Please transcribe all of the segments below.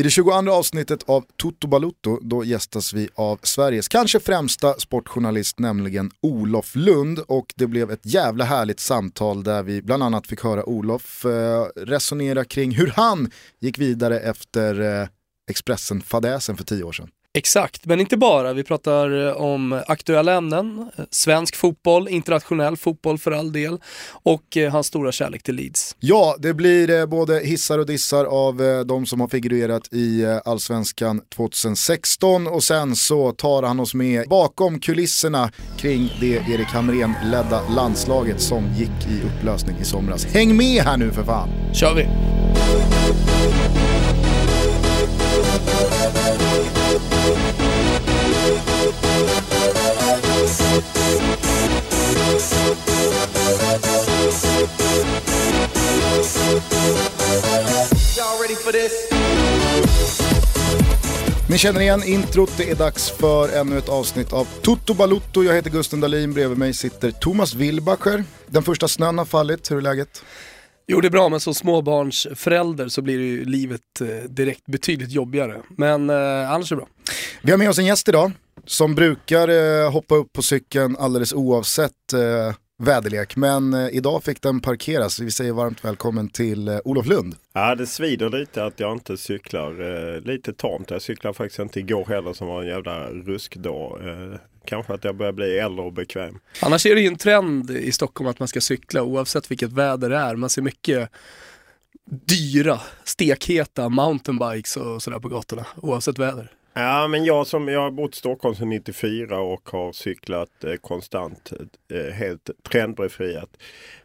I det 22 avsnittet av Toto Balutto då gästas vi av Sveriges kanske främsta sportjournalist, nämligen Olof Lund. Och det blev ett jävla härligt samtal där vi bland annat fick höra Olof eh, resonera kring hur han gick vidare efter eh, Expressen-fadäsen för tio år sedan. Exakt, men inte bara. Vi pratar eh, om aktuella ämnen, eh, svensk fotboll, internationell fotboll för all del och eh, hans stora kärlek till Leeds. Ja, det blir både hissar och dissar av de som har figurerat i Allsvenskan 2016 och sen så tar han oss med bakom kulisserna kring det Erik Hamrén-ledda landslaget som gick i upplösning i somras. Häng med här nu för fan! kör vi! Ni känner igen introt, det är dags för ännu ett avsnitt av Toto Balutto. Jag heter Gusten Dahlin, bredvid mig sitter Thomas Wilbacher. Den första snön har fallit, hur är läget? Jo det är bra men som småbarnsförälder så blir ju livet eh, direkt betydligt jobbigare. Men eh, annars är det bra. Vi har med oss en gäst idag som brukar eh, hoppa upp på cykeln alldeles oavsett eh, väderlek. Men eh, idag fick den parkeras. Vi säger varmt välkommen till eh, Olof Lund. Ja det svider lite att jag inte cyklar. Eh, lite tamt. Jag cyklade faktiskt inte igår heller som var en jävla ruskdag. Eh, kanske att jag börjar bli äldre och bekväm. Annars är det ju en trend i Stockholm att man ska cykla oavsett vilket väder det är. Man ser mycket dyra, stekheta mountainbikes och sådär på gatorna oavsett väder. Ja, men jag som jag har bott i Stockholm sedan 94 och har cyklat eh, konstant, eh, helt trendbefriat.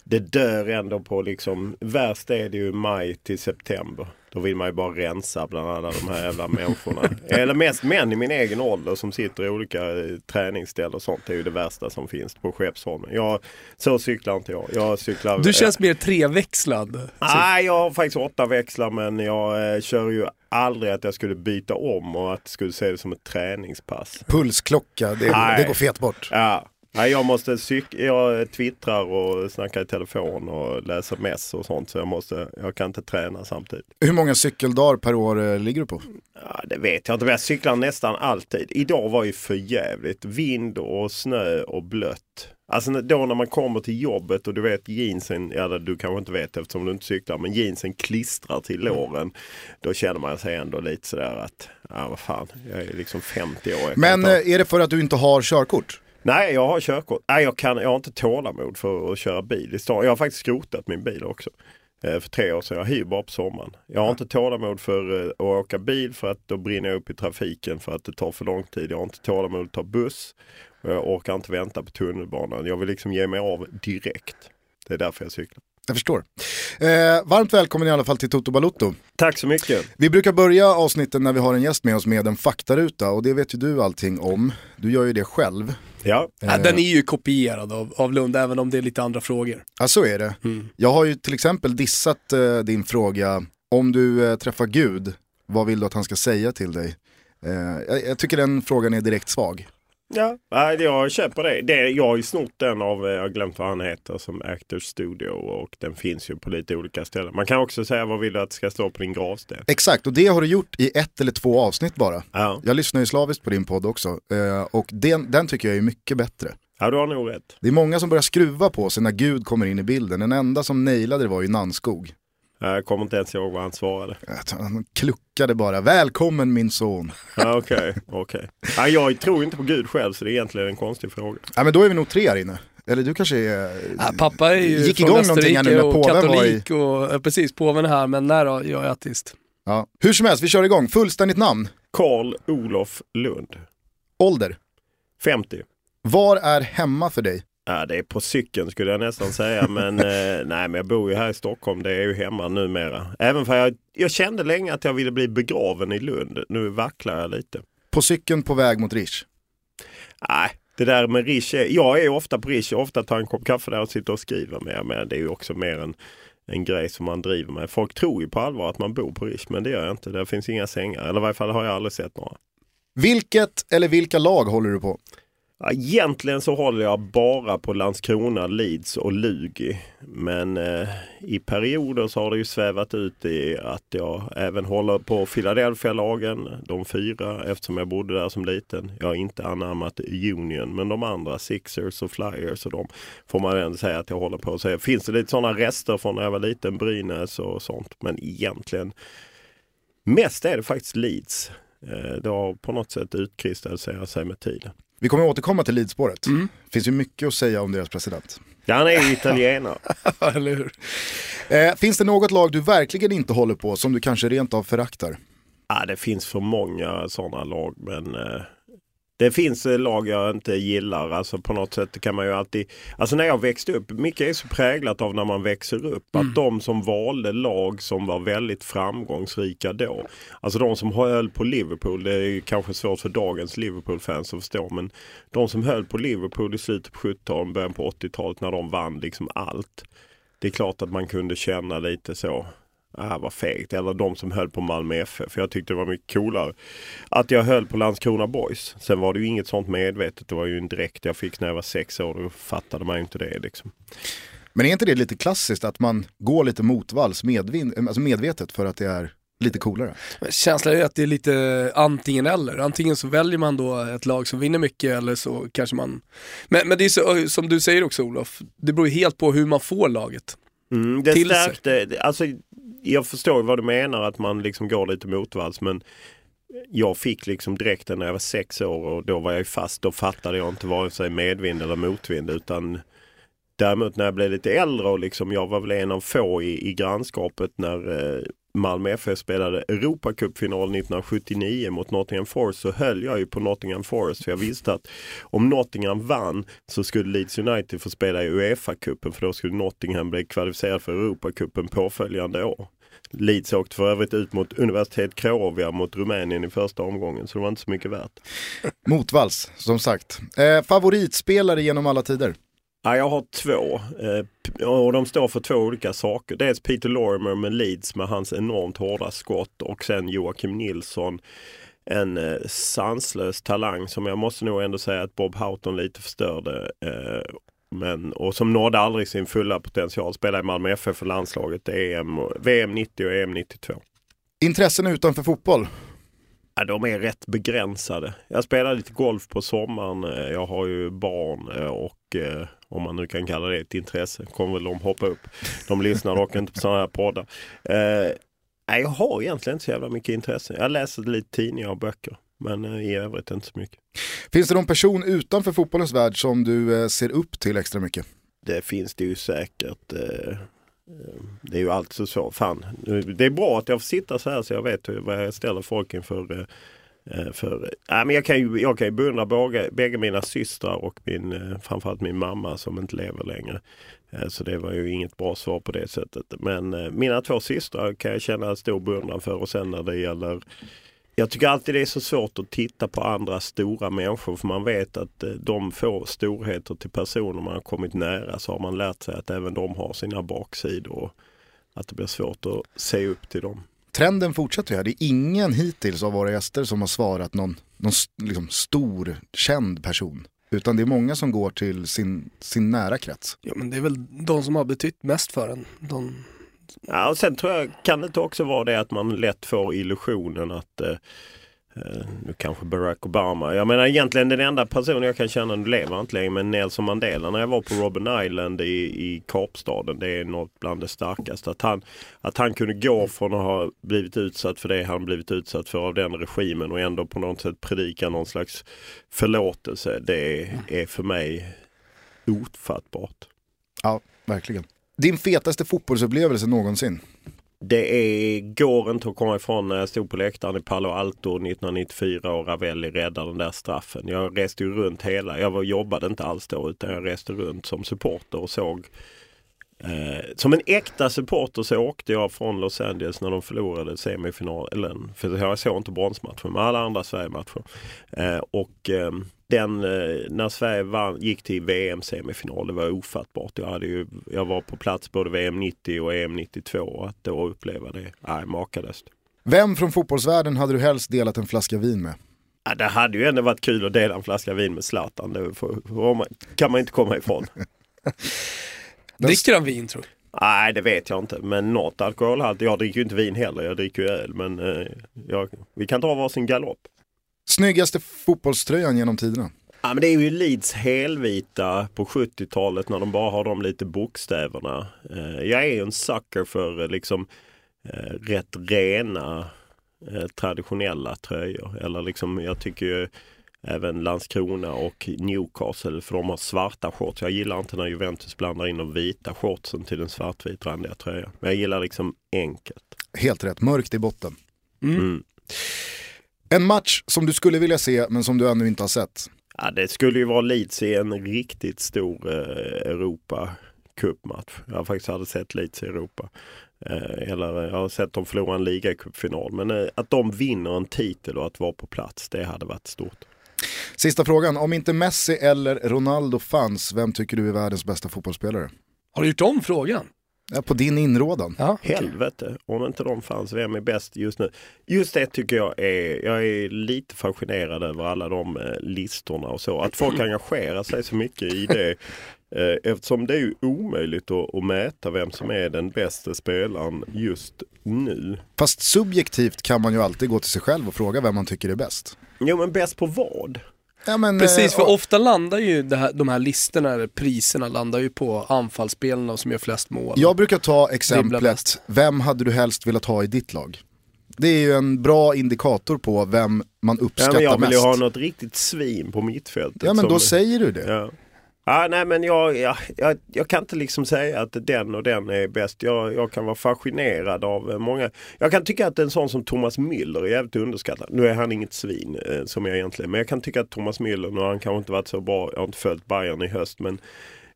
Det dör ändå på liksom, värst är det ju maj till september. Då vill man ju bara rensa bland alla de här jävla människorna. Eller mest män i min egen ålder som sitter i olika eh, träningsställen och sånt. Det är ju det värsta som finns på Skeppsholmen. Jag, så cyklar inte jag. jag cyklar, du känns mer treväxlad. Nej, jag har faktiskt åtta växlar men jag eh, kör ju aldrig att jag skulle byta om och att jag skulle se det som ett träningspass. Pulsklocka, det, det går fet bort. Ja, Nej, jag måste cyk jag twittrar och snackar i telefon och läser mess och sånt. Så jag, måste, jag kan inte träna samtidigt. Hur många cykeldagar per år eh, ligger du på? Ja, det vet jag inte. Jag cyklar nästan alltid. Idag var ju för jävligt. Vind och snö och blött. Alltså då när man kommer till jobbet och du vet jeansen, ja du kanske inte vet eftersom du inte cyklar, men jeansen klistrar till låren. Då känner man sig ändå lite sådär att, ja vad fan, jag är liksom 50 år. Men eh, är det för att du inte har körkort? Nej, jag har körkort. Nej, jag, kan, jag har inte tålamod för att köra bil i stan. Jag har faktiskt skrotat min bil också. Eh, för tre år sedan. Jag hyr bara på sommaren. Jag har inte tålamod för eh, att åka bil för att då brinner jag upp i trafiken för att det tar för lång tid. Jag har inte tålamod att ta buss. Och jag orkar inte vänta på tunnelbanan. Jag vill liksom ge mig av direkt. Det är därför jag cyklar. Jag förstår. Eh, varmt välkommen i alla fall till Toto Balutto. Tack så mycket. Vi brukar börja avsnitten när vi har en gäst med oss med en faktaruta och det vet ju du allting om. Du gör ju det själv. Ja. Eh. Den är ju kopierad av, av Lund även om det är lite andra frågor. Ja så är det. Mm. Jag har ju till exempel dissat eh, din fråga, om du eh, träffar Gud, vad vill du att han ska säga till dig? Eh, jag, jag tycker den frågan är direkt svag. Ja, jag köper det. det. Jag har ju snott den av, eh, jag har glömt vad han heter, som Actors Studio och den finns ju på lite olika ställen. Man kan också säga vad vill du att ska stå på din gravsten? Exakt, och det har du gjort i ett eller två avsnitt bara. Ja. Jag lyssnar ju slaviskt på din podd också eh, och den, den tycker jag är mycket bättre. Ja, du har nog rätt. Det är många som börjar skruva på sig när Gud kommer in i bilden. Den enda som nailade det var ju Nannskog. Jag kommer inte ens ihåg vad han svarade. Han kluckade bara, välkommen min son. Okej, okej. Okay, okay. Jag tror inte på Gud själv så det är egentligen en konstig fråga. Ja, men då är vi nog tre här inne. Eller du kanske är... Ja, pappa är ju gick igång någonting här nu när och katolik i... och precis, påven är här men nej då, jag är ateist. Ja. Hur som helst, vi kör igång. Fullständigt namn? Karl Olof Lund. Ålder? 50. Var är hemma för dig? Ja, det är på cykeln skulle jag nästan säga. Men eh, nej, men jag bor ju här i Stockholm. Det är ju hemma numera. Även för jag, jag kände länge att jag ville bli begraven i Lund. Nu vacklar jag lite. På cykeln på väg mot Rish? Nej, det där med Rish. Är, jag är ofta på Rish. Ofta tar en kopp kaffe där och sitter och skriver med. Men det är ju också mer en, en grej som man driver med. Folk tror ju på allvar att man bor på Rish. Men det gör jag inte. Det finns inga sängar. Eller i varje fall har jag aldrig sett några. Vilket eller vilka lag håller du på? Ja, egentligen så håller jag bara på Landskrona, Leeds och Lugi. Men eh, i perioder så har det ju svävat ut i att jag även håller på Philadelphia-lagen, de fyra, eftersom jag bodde där som liten. Jag har inte anammat Union, men de andra, Sixers och Flyers och de får man ändå säga att jag håller på. Så finns det lite sådana rester från när jag var liten, Brynäs och sånt. Men egentligen mest är det faktiskt Leeds. Eh, det har på något sätt utkristalliserat sig med tiden. Vi kommer återkomma till Leadspåret. Mm. finns ju mycket att säga om deras president. Ja, han är ju italienare. Eller hur? Eh, finns det något lag du verkligen inte håller på som du kanske rent av föraktar? Ja, det finns för många sådana lag men eh, det finns eh, lag jag inte gillar. Alltså på något sätt kan man ju alltid... Alltså när jag växte upp, mycket är så präglat av när man växer upp. Mm. Att de som valde lag som var väldigt framgångsrika då. Alltså de som höll på Liverpool, det är kanske svårt för dagens Liverpool-fans att förstå. Men de som höll på Liverpool i slutet på 70-talet, början på 80-talet när de vann liksom allt. Det är klart att man kunde känna lite så ah, vad fegt. Eller de som höll på Malmö FF. För jag tyckte det var mycket coolare att jag höll på Landskrona Boys. Sen var det ju inget sånt medvetet. Det var ju en dräkt jag fick när jag var sex år. Då fattade man ju inte det liksom. Men är inte det lite klassiskt att man går lite motvalls alltså medvetet för att det är lite coolare. Känslan är att det är lite antingen eller. Antingen så väljer man då ett lag som vinner mycket eller så kanske man... Men, men det är så, som du säger också Olof, det beror ju helt på hur man får laget. Mm, det stärkte, alltså jag förstår vad du menar att man liksom går lite motvalls men jag fick liksom dräkten när jag var sex år och då var jag fast. Då fattade jag inte vare sig medvind eller motvind utan Däremot när jag blev lite äldre och liksom jag var väl en av få i, i grannskapet när eh, Malmö FF spelade Europacupfinal 1979 mot Nottingham Forest så höll jag ju på Nottingham Forest för jag visste att om Nottingham vann så skulle Leeds United få spela i Uefa-cupen för då skulle Nottingham bli kvalificerad för Europacupen påföljande år. Leeds åkte för övrigt ut mot Universitet Craiovia mot Rumänien i första omgången så det var inte så mycket värt. Motvalls, som sagt. Eh, favoritspelare genom alla tider? Ja, jag har två eh, och de står för två olika saker. Dels Peter Lorimer med Leeds med hans enormt hårda skott och sen Joakim Nilsson. En eh, sanslös talang som jag måste nog ändå säga att Bob Houghton lite förstörde. Eh, men, och som nådde aldrig sin fulla potential. Spelade i Malmö FF för landslaget EM, VM 90 och EM 92. Intressen utanför fotboll? Ja, de är rätt begränsade. Jag spelar lite golf på sommaren. Eh, jag har ju barn eh, och eh, om man nu kan kalla det ett intresse, kommer väl de hoppa upp. De lyssnar dock inte på sådana här poddar. Eh, jag har egentligen inte så jävla mycket intresse. Jag läser lite tidningar och böcker. Men i övrigt inte så mycket. Finns det någon person utanför fotbollens värld som du ser upp till extra mycket? Det finns det ju säkert. Det är ju alltid så. Fan, det är bra att jag får sitta så här så jag vet vad jag ställer folk inför. Eh, för, äh, men jag kan ju, jag kan ju beundra båda, bägge mina systrar och min, eh, framförallt min mamma som inte lever längre. Eh, så det var ju inget bra svar på det sättet. Men mina två systrar kan jag känna stor beundran för och sen när det gäller jag tycker alltid det är så svårt att titta på andra stora människor för man vet att eh, de får storheter till personer man har kommit nära så har man lärt sig att även de har sina baksidor och att det blir svårt att se upp till dem. Trenden fortsätter här. Det är ingen hittills av våra gäster som har svarat någon, någon liksom stor känd person. Utan det är många som går till sin, sin nära krets. Ja men det är väl de som har betytt mest för en. De Ja, och sen tror jag, kan det också vara det att man lätt får illusionen att eh, eh nu kanske Barack Obama. Jag menar egentligen den enda personen jag kan känna, nu lever inte längre, men Nelson Mandela när jag var på Robben Island i, i Kapstaden. Det är något bland det starkaste. Att han, att han kunde gå från att ha blivit utsatt för det han blivit utsatt för av den regimen och ändå på något sätt predika någon slags förlåtelse. Det är för mig ofattbart. Ja, verkligen. Din fetaste fotbollsupplevelse någonsin? Det är, går inte att komma ifrån när jag stod på läktaren i Palo Alto 1994 och Ravelli räddade den där straffen. Jag reste ju runt hela, jag var, jobbade inte alls då utan jag reste runt som supporter och såg Eh, som en äkta supporter så åkte jag från Los Angeles när de förlorade semifinalen, för jag såg inte bronsmatchen men alla andra Sverigematcher. Eh, och eh, den, eh, när Sverige vann, gick till VM-semifinal, det var ofattbart. Jag, hade ju, jag var på plats både VM 90 och EM 92 och att då uppleva det, nej makalöst. Vem från fotbollsvärlden hade du helst delat en flaska vin med? Ja, det hade ju ändå varit kul att dela en flaska vin med Zlatan. Det får, kan man inte komma ifrån. Dricker han vin tror du? Nej det vet jag inte men något alkoholhalt. Jag dricker ju inte vin heller, jag dricker ju öl. Men eh, jag, vi kan dra varsin galopp. Snyggaste fotbollströjan genom tiderna? Ja, men det är ju Leeds helvita på 70-talet när de bara har de lite bokstäverna. Eh, jag är ju en sucker för eh, liksom eh, rätt rena traditionella tröjor. Eller liksom jag tycker ju även Landskrona och Newcastle för de har svarta shorts. Jag gillar inte när Juventus blandar in de vita shortsen till den svartvitrandiga tröjan. Men jag gillar liksom enkelt. Helt rätt, mörkt i botten. Mm. Mm. En match som du skulle vilja se men som du ännu inte har sett? Ja, det skulle ju vara Leeds i en riktigt stor eh, Europa cupmatch. Jag faktiskt hade sett Leeds i Europa. Eh, eller jag har sett dem förlora en ligacupfinal. Men eh, att de vinner en titel och att vara på plats, det hade varit stort. Sista frågan, om inte Messi eller Ronaldo fanns, vem tycker du är världens bästa fotbollsspelare? Har du gjort om frågan? Ja, på din inrådan. Ja, Helvete, om inte de fanns, vem är bäst just nu? Just det tycker jag är, jag är lite fascinerad över alla de eh, listorna och så. Att folk engagerar sig så mycket i det. Eh, eftersom det är ju omöjligt att, att mäta vem som är den bästa spelaren just nu. Fast subjektivt kan man ju alltid gå till sig själv och fråga vem man tycker är bäst. Jo men bäst på vad? Ja, men, Precis, eh, för ofta landar ju här, de här listorna, eller priserna, landar ju på anfallsspelarna som gör flest mål. Jag brukar ta exemplet, vem hade du helst velat ha i ditt lag? Det är ju en bra indikator på vem man uppskattar mest. Ja, jag vill ju ha något riktigt svin på mittfältet. Ja men som... då säger du det. Ja. Ah, nej men jag, jag, jag, jag, kan inte liksom säga att den och den är bäst. Jag, jag kan vara fascinerad av många. Jag kan tycka att en sån som Thomas Müller är jävligt underskattad. Nu är han inget svin eh, som jag egentligen. Men jag kan tycka att Thomas Müller, nu har han kanske inte varit så bra. Jag har inte följt Bayern i höst. Men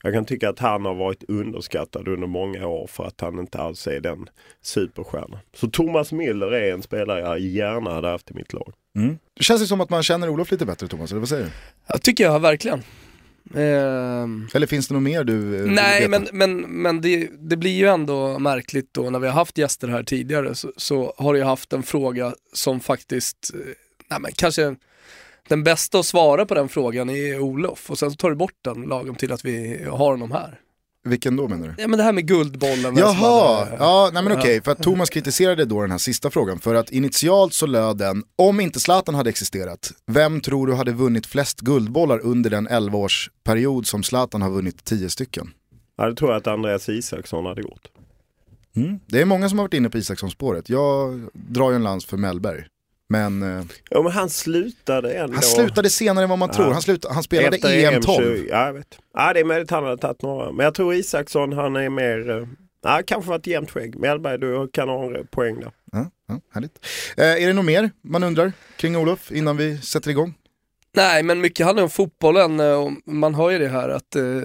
jag kan tycka att han har varit underskattad under många år för att han inte alls är den superstjärnan. Så Thomas Müller är en spelare jag gärna hade haft i mitt lag. Mm. Det känns det som att man känner Olof lite bättre Thomas, eller vad säger du? Jag tycker jag verkligen. Um, Eller finns det något mer du eh, Nej, men, men, men det, det, blir ju ändå märkligt då när vi har haft gäster här tidigare så, så har jag haft en fråga som faktiskt, eh, nej men kanske den bästa att svara på den frågan är Olof och sen så tar du bort den lagom till att vi har honom här. Vilken då menar du? Ja men det här med Guldbollen. Jaha, hade... ja nej men okej, okay, för att Thomas kritiserade då den här sista frågan för att initialt så löd den, om inte Zlatan hade existerat, vem tror du hade vunnit flest Guldbollar under den 11-årsperiod som Zlatan har vunnit 10 stycken? Ja det tror jag att Andreas Isaksson hade gjort. Mm. Det är många som har varit inne på Isaksson-spåret, jag drar ju en lans för Mellberg. Men, eh, ja, men han slutade ändå. Han slutade senare än vad man ja. tror. Han, slutade, han spelade Efter EM 12. ja, jag vet. Ja, det är möjligt att han hade tagit några. Men jag tror Isaksson, han är mer... Eh, ja, kanske varit jämnt skägg. Mellberg, du kan ha en poäng där. Ja, ja, härligt. Eh, är det något mer man undrar kring Olof innan vi sätter igång? Nej, men mycket handlar om fotbollen eh, och man hör ju det här att eh,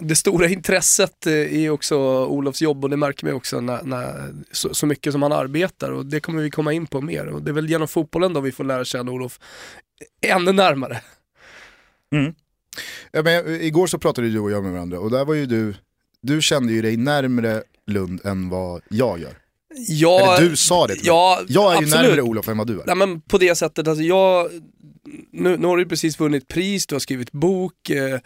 det stora intresset eh, är också Olofs jobb och det märker man också när, när så, så, mycket som han arbetar och det kommer vi komma in på mer och det är väl genom fotbollen då vi får lära känna Olof ännu närmare. Mm. Ja, men, igår så pratade du och jag med varandra och där var ju du, du kände ju dig närmre Lund än vad jag gör. Ja, Eller du sa det till ja, mig. Jag är absolut. ju närmare Olof än vad du är. Nej, men på det sättet, alltså jag, nu, nu har du precis vunnit pris, du har skrivit bok. Eh,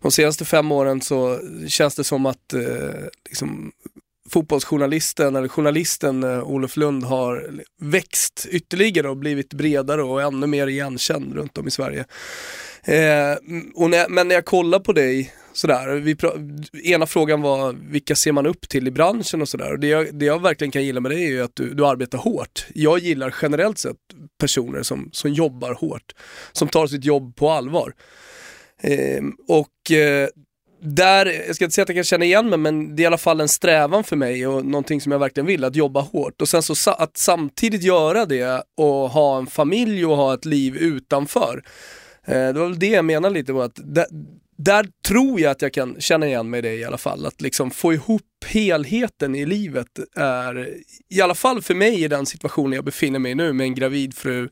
de senaste fem åren så känns det som att eh, liksom, fotbollsjournalisten, eller journalisten eh, Olof Lund har växt ytterligare och blivit bredare och ännu mer igenkänd runt om i Sverige. Eh, och när, men när jag kollar på dig sådär, vi ena frågan var vilka ser man upp till i branschen och sådär. Det jag, det jag verkligen kan gilla med dig är ju att du, du arbetar hårt. Jag gillar generellt sett personer som, som jobbar hårt, som tar sitt jobb på allvar. Eh, och eh, där, jag ska inte säga att jag kan känna igen mig, men det är i alla fall en strävan för mig och någonting som jag verkligen vill, att jobba hårt. Och sen så att samtidigt göra det och ha en familj och ha ett liv utanför. Eh, det var väl det jag menade lite på, att där tror jag att jag kan känna igen mig i det i alla fall. Att liksom få ihop helheten i livet är, i alla fall för mig i den situationen jag befinner mig i nu med en gravid fru,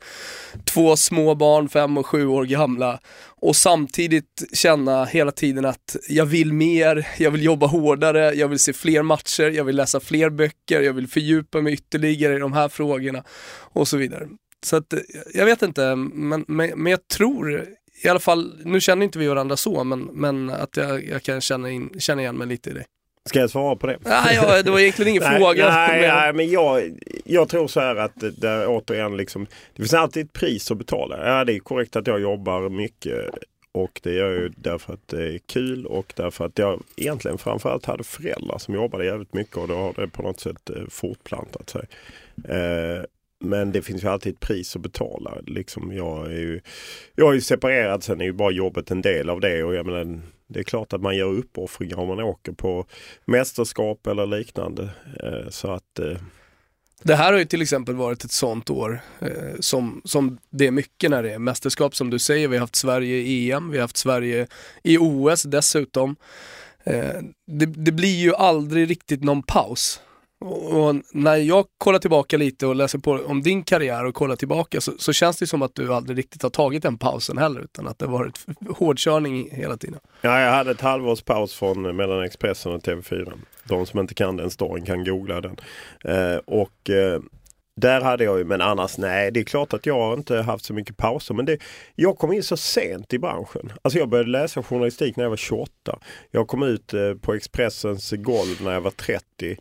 två små barn, fem och sju år gamla och samtidigt känna hela tiden att jag vill mer, jag vill jobba hårdare, jag vill se fler matcher, jag vill läsa fler böcker, jag vill fördjupa mig ytterligare i de här frågorna och så vidare. Så att, jag vet inte, men, men, men jag tror i alla fall, nu känner inte vi varandra så, men, men att jag, jag kan känna, in, känna igen mig lite i det. Ska jag svara på det? Nej, ja, det var egentligen ingen nej, fråga. Nej, men... nej, men jag, jag tror så här att det, där återigen liksom, det finns alltid ett pris att betala. Ja, det är korrekt att jag jobbar mycket och det gör jag därför att det är kul och därför att jag egentligen framförallt hade föräldrar som jobbade jävligt mycket och då har det på något sätt eh, fortplantat sig. Eh, men det finns ju alltid ett pris att betala. Liksom jag, är ju, jag är ju separerad, sen är ju bara jobbet en del av det. Och jag menar, det är klart att man gör uppoffringar om man åker på mästerskap eller liknande. Eh, så att eh, det här har ju till exempel varit ett sånt år eh, som, som det är mycket när det är mästerskap som du säger. Vi har haft Sverige i EM, vi har haft Sverige i OS dessutom. Eh, det, det, blir ju aldrig riktigt någon paus. Och, när jag kollar tillbaka lite och läser på om din karriär och kollar tillbaka så, så, känns det som att du aldrig riktigt har tagit den pausen heller utan att det har varit hårdkörning hela tiden. Ja, jag hade ett halvårs paus från mellan Expressen och TV4. De som inte kan den storyn kan googla den. Eh, och eh, där hade jag ju, men annars nej, det är klart att jag inte haft så mycket pauser. Men det, jag kom in så sent i branschen. Alltså jag började läsa journalistik när jag var 28. Jag kom ut eh, på Expressens golv när jag var 30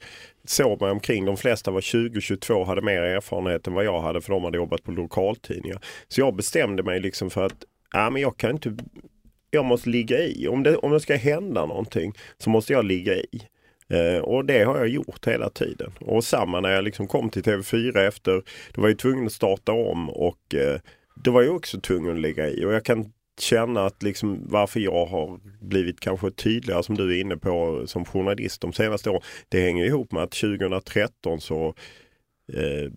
såg mig omkring. De flesta var 20-22 hade mer erfarenhet än vad jag hade för de hade jobbat på lokaltidningar. Så jag bestämde mig liksom för att ja, men jag kan inte jag måste ligga i. Om det, om det ska hända någonting så måste jag ligga i. Eh, och det har jag gjort hela tiden. Och samma när jag liksom kom till TV4 efter, då var jag tvungen att starta om och eh, då var jag också tvungen att ligga i. Och jag kan känna att liksom varför jag har blivit kanske tydligare som du är inne på som journalist de senaste åren. Det hänger ihop med att 2013 så eh,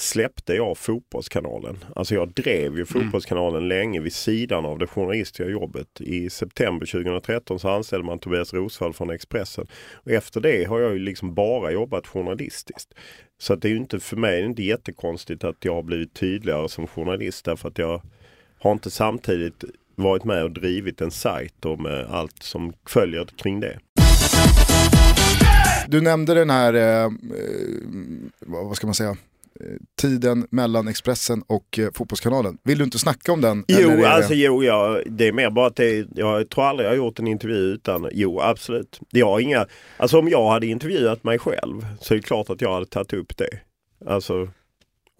släppte jag Fotbollskanalen. Alltså jag drev ju mm. Fotbollskanalen mm. länge vid sidan av det journalistiska jobbet. I september 2013 så anställde man Tobias Rosvall från Expressen. Och efter det har jag ju liksom bara jobbat journalistiskt. Så att det är ju inte för mig inte jättekonstigt att jag har blivit tydligare som journalist därför att jag har inte samtidigt varit med och drivit en sajt och med allt som följer kring det. Du nämnde den här, eh, eh vad ska man säga, tiden mellan Expressen och eh, Fotbollskanalen. Vill du inte snacka om den? Jo, det... alltså jo, ja, det är mer bara att det, jag tror aldrig jag har gjort en intervju utan, jo absolut. Jag inga, alltså om jag hade intervjuat mig själv så är det klart att jag hade tagit upp det. Alltså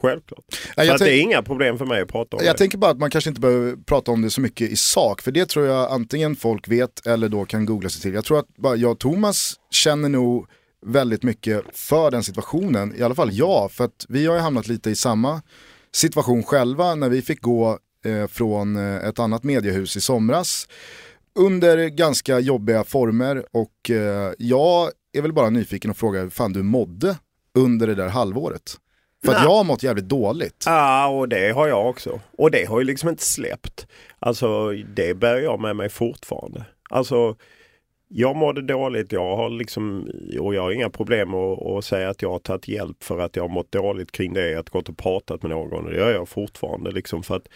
Självklart. Ja, så att det är inga problem för mig att prata om Jag det. tänker bara att man kanske inte behöver prata om det så mycket i sak. För det tror jag antingen folk vet eller då kan googla sig till. Jag tror att bara jag och Thomas känner nog väldigt mycket för den situationen. I alla fall jag, för att vi har ju hamnat lite i samma situation själva när vi fick gå eh, från eh, ett annat mediehus i somras under ganska jobbiga former och eh, jag är väl bara nyfiken och frågar hur fan du mådde under det där halvåret. För att jag har mått jävligt dåligt. Ja, och det har jag också. Och det har ju liksom inte släppt. Alltså det bär jag med mig fortfarande. Alltså jag mådde dåligt, jag har liksom, och jag har inga problem att, att säga att jag har tagit hjälp för att jag har mått dåligt kring det, att gått och pratat med någon. Det gör jag fortfarande liksom för att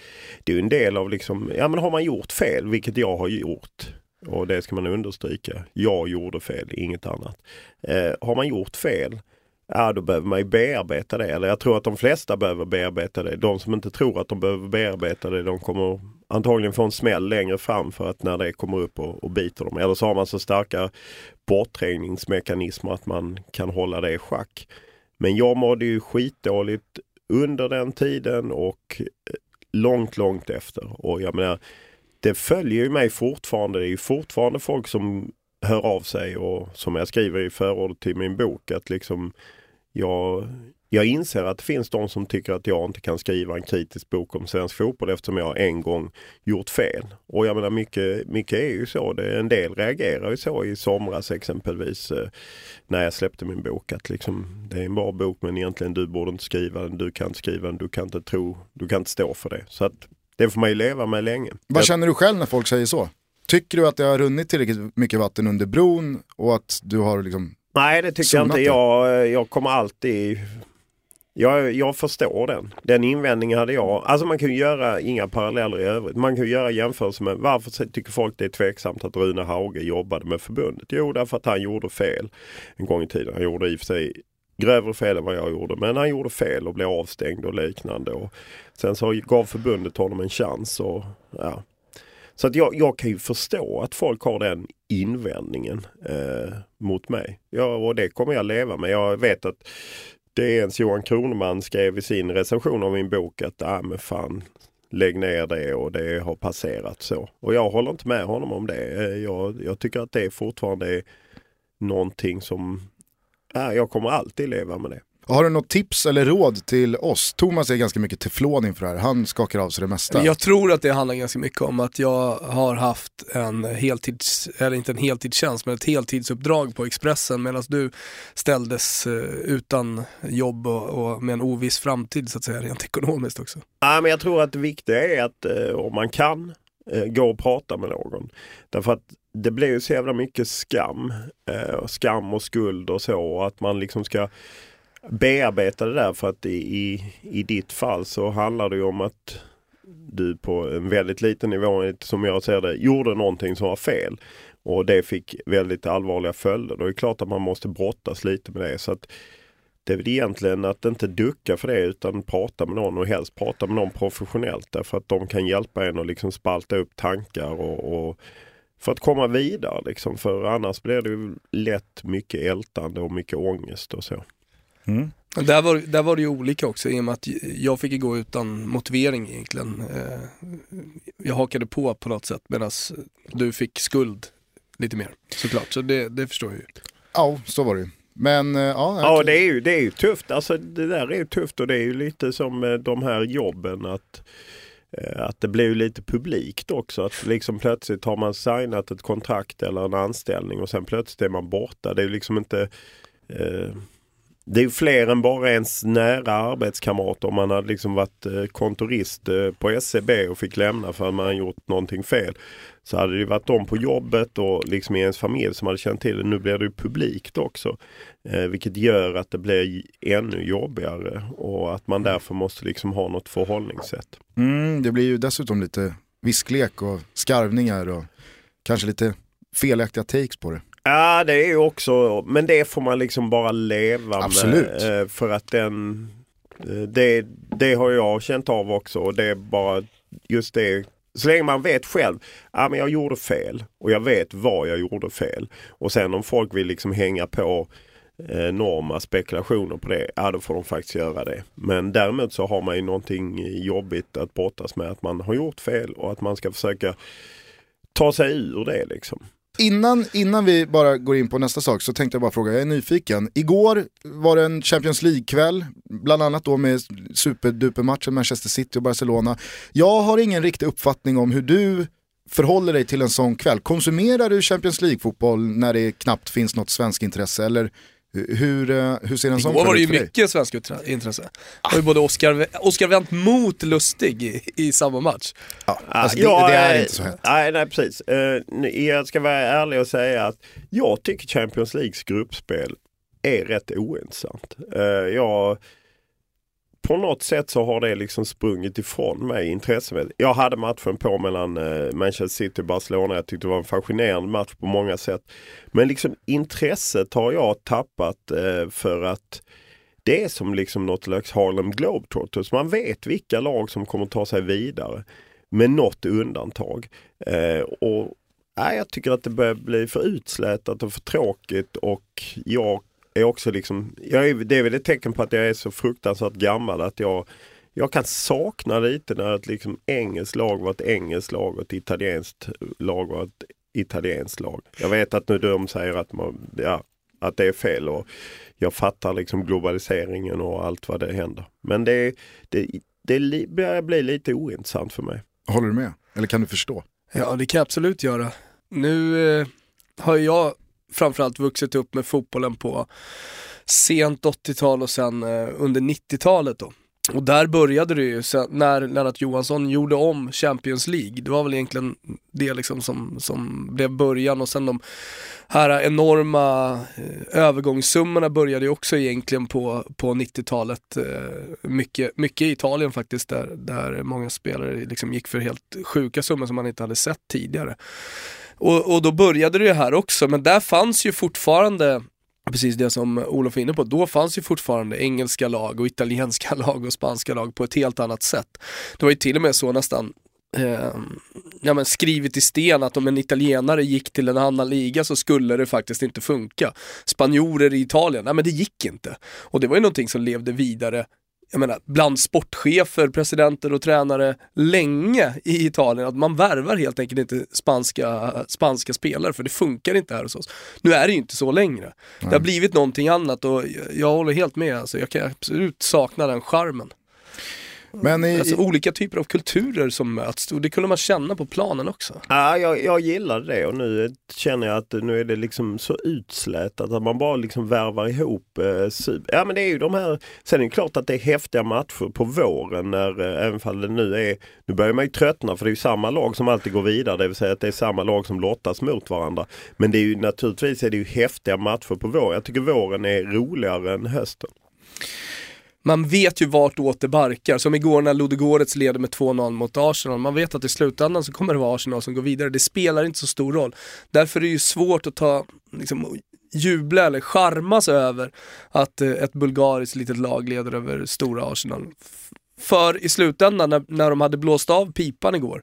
det är en del av liksom, ja men har man gjort fel, vilket jag har gjort, och det ska man understryka, jag gjorde fel, inget annat. Eh, har man gjort fel, ja då behöver man ju bearbeta det. Eller jag tror att de flesta behöver bearbeta det. De som inte tror att de behöver bearbeta det, de kommer antagligen få en smäll längre fram för att när det kommer upp och, och biter dem. Eller så har man så starka bortträngningsmekanismer att man kan hålla det i schack. Men jag mådde ju skitdåligt under den tiden och eh, långt, långt efter. Och jag menar, det följer ju mig fortfarande. Det är ju fortfarande folk som hör av sig och som jag skriver i förordet till min bok att liksom jag, jag inser att det finns de som tycker att jag inte kan skriva en kritisk bok om svensk fotboll eftersom jag en gång gjort fel. Och jag menar mycket, mycket är ju så. Det, en del reagerar ju så i somras exempelvis eh, när jag släppte min bok att liksom det är en bra bok men egentligen du borde inte skriva den, du kan inte skriva den, du kan inte tro, du kan inte stå för det. Så att det får man ju leva med länge. Vad känner du själv när folk säger så? Tycker du att det har runnit tillräckligt mycket vatten under bron och att du har liksom Nej det tycker jag inte. Jag, jag kommer alltid jag, jag förstår den. Den invändningen hade jag. Alltså man kan ju göra inga paralleller i övrigt. Man kan ju göra jämförelser med varför tycker folk det är tveksamt att Rune Hauge jobbade med förbundet? Jo, därför att han gjorde fel en gång i tiden. Han gjorde i och för sig grövre fel än vad jag gjorde. Men han gjorde fel och blev avstängd och liknande. Och sen så gav förbundet honom en chans. Och, ja. Så att jag, jag kan ju förstå att folk har den invändningen eh, mot mig. Ja, och det kommer jag leva med. Jag vet att DNs Johan Kroneman skrev i sin recension av min bok att ah, men fan, lägg ner det och det har passerat så. Och jag håller inte med honom om det. Eh, jag, jag tycker att det fortfarande är någonting som, äh, jag kommer alltid leva med det. Har du något tips eller råd till oss? Thomas är ganska mycket teflon inför det här, han skakar av sig det mesta. Jag tror att det handlar ganska mycket om att jag har haft en heltids, eller inte en heltidstjänst, men ett heltidsuppdrag på Expressen medan du ställdes eh, utan jobb och, och, med en oviss framtid så att säga, rent ekonomiskt också. Ja, men jag tror att det viktiga är att eh, om man kan eh, gå och prata med någon. Därför att det blir ju så jävla mycket skam. Skam och skuld och så. Att man liksom ska bearbeta det där för att i, i, i ditt fall så handlar det ju om att du på en väldigt liten nivå, som jag ser det, gjorde någonting som var fel. Och det fick väldigt allvarliga följder. Då är det klart att man måste brottas lite med det. Så att det är väl egentligen att inte ducka för det utan prata med någon och helst prata med någon professionellt. Därför att de kan hjälpa en att liksom spalta upp tankar och, och för att komma vidare. Liksom. För annars blir det lätt mycket ältande och mycket ångest och så. Mm. Där, var, där var det ju olika också i och med att jag fick gå utan motivering egentligen. Eh, jag hakade på på något sätt medan du fick skuld lite mer såklart. Så det, det förstår jag ju. Ja, så var det ju. Men eh, ja. Ja, det är, ju, det är ju tufft. Alltså det där är ju tufft och det är ju lite som de här jobben att att det blir lite publikt också. Att liksom plötsligt har man signat ett kontrakt eller en anställning och sen plötsligt är man borta. Det är liksom inte eh, det är fler än bara ens nära arbetskamrater. Om man hade liksom varit eh, kontorist eh, på SCB och fick lämna för att man gjort någonting fel. Så hade det varit de på jobbet och liksom i ens familj som hade känt till det. Nu blir det publikt också. Eh, vilket gör att det blir ännu jobbigare och att man därför måste liksom ha något förhållningssätt. Mm, det blir ju dessutom lite visklek och skarvningar och kanske lite felaktiga takes på det. Ja det är ju också, men det får man liksom bara leva Absolut. med. Eh, för att den, eh, det, det har jag känt av också och det är bara just det. Så länge man vet själv, ja men jag gjorde fel och jag vet vad jag gjorde fel. Och sen om folk vill liksom hänga på enorma spekulationer på det, ja då får de faktiskt göra det. Men däremot så har man ju någonting jobbigt att brottas med, att man har gjort fel och att man ska försöka ta sig ur det liksom. Innan, innan vi bara går in på nästa sak så tänkte jag bara fråga, jag är nyfiken. Igår var det en Champions League-kväll, bland annat då med superdupermatchen Manchester City och Barcelona. Jag har ingen riktig uppfattning om hur du förhåller dig till en sån kväll. Konsumerar du Champions League-fotboll när det knappt finns något svensk intresse eller hur, eh, hur ser en sån Igår var det ju mycket svensk intresse. Det var ju både Oscar, Oscar Wendt mot Lustig i, i samma match. Ja, alltså ja, det, det, är inte så hett. Nej, nej precis. Uh, jag ska vara ärlig och säga att jag tycker Champions Leagues gruppspel är rätt ointressant. Uh, jag på något sätt så har det liksom sprungit ifrån mig intressemässigt. Jag hade matchen på mellan eh, Manchester City och Barcelona. Jag tyckte det var en fascinerande match på många sätt. Men liksom intresset har jag tappat eh, för att det är som liksom något slags Harlem Globetrotters. Man vet vilka lag som kommer ta sig vidare. Med något undantag. Eh, och nej, Jag tycker att det börjar bli för utslätat och för tråkigt och jag är också liksom, jag är, det är väl ett tecken på att jag är så fruktansvärt gammal att jag jag kan sakna lite när ett liksom engelskt lag var ett engelskt lag och ett italienskt lag var ett italienskt lag. Jag vet att nu de säger att, man, ja, att det är fel och jag fattar liksom globaliseringen och allt vad det händer. Men det, det, det börjar bli lite ointressant för mig. Håller du med? Eller kan du förstå? Ja, det kan jag absolut göra. Nu eh, har jag framförallt vuxit upp med fotbollen på sent 80-tal och sen eh, under 90-talet då. Och där började det ju sen, när Lennart Johansson gjorde om Champions League. Det var väl egentligen det liksom som, som blev början och sen de här enorma eh, övergångssummorna började ju också egentligen på, på 90-talet. Eh, mycket, mycket i Italien faktiskt där, där många spelare liksom gick för helt sjuka summor som man inte hade sett tidigare. Och, och då började det ju här också, men där fanns ju fortfarande precis det som Olof är inne på, då fanns ju fortfarande engelska lag och italienska lag och spanska lag på ett helt annat sätt. Det var ju till och med så nästan eh, ja, men skrivit i sten att om en italienare gick till en annan liga så skulle det faktiskt inte funka. Spanjorer i Italien, nej men det gick inte. Och det var ju någonting som levde vidare jag menar, bland sportchefer, presidenter och tränare länge i Italien att man värvar helt enkelt inte spanska, spanska spelare för det funkar inte här hos oss. Nu är det ju inte så längre. Det har blivit någonting annat och jag håller helt med, alltså, jag kan absolut sakna den charmen. Men i, alltså, olika typer av kulturer som möts och det kunde man känna på planen också. Ja, jag, jag gillade det och nu känner jag att nu är det liksom så utslätat att man bara liksom värvar ihop. Eh, ja men det är ju de här, sen är det klart att det är häftiga matcher på våren när eh, även fall det nu är, nu börjar man ju tröttna för det är ju samma lag som alltid går vidare, det vill säga att det är samma lag som lottas mot varandra. Men det är ju naturligtvis är det ju häftiga matcher på våren. Jag tycker våren är roligare än hösten man vet ju vartåt det barkar. Som igår när Ludogorets leder med 2-0 mot Arsenal. Man vet att i slutändan så kommer det vara Arsenal som går vidare. Det spelar inte så stor roll. Därför är det ju svårt att ta, liksom, jubla eller charmas över att eh, ett bulgariskt litet lag leder över stora Arsenal. För i slutändan när, när de hade blåst av pipan igår,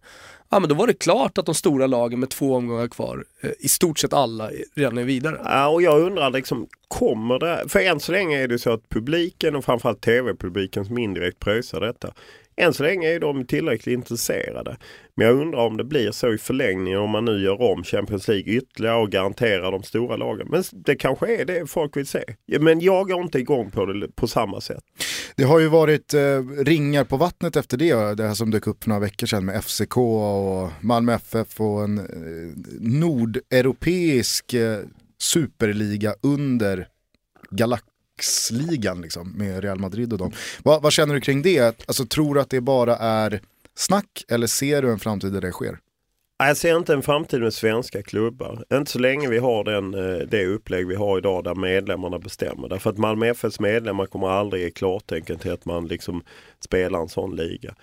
ja men då var det klart att de stora lagen med två omgångar kvar, eh, i stort sett alla, redan är vidare. Ja, och jag undrar liksom, kommer det, för än så länge är det så att publiken och framförallt tv-publiken som indirekt pröjsar detta, än så länge är de tillräckligt intresserade. Men jag undrar om det blir så i förlängningen om man nu gör om Champions League ytterligare och garanterar de stora lagen. Men det kanske är det folk vill se. Men jag går inte igång på det på samma sätt. Det har ju varit eh, ringar på vattnet efter det, det här som dök upp för några veckor sedan med FCK och Malmö FF och en eh, nordeuropeisk eh, superliga under Galax Ligan liksom, med Real Madrid och dem. Vad, vad känner du kring det? Alltså, tror du att det bara är snack eller ser du en framtid där det sker? Jag ser inte en framtid med svenska klubbar. Inte så länge vi har den, eh, det upplägg vi har idag där medlemmarna bestämmer. Därför att Malmö FFs medlemmar kommer aldrig ge klartecken till att man liksom spelar en sån liga.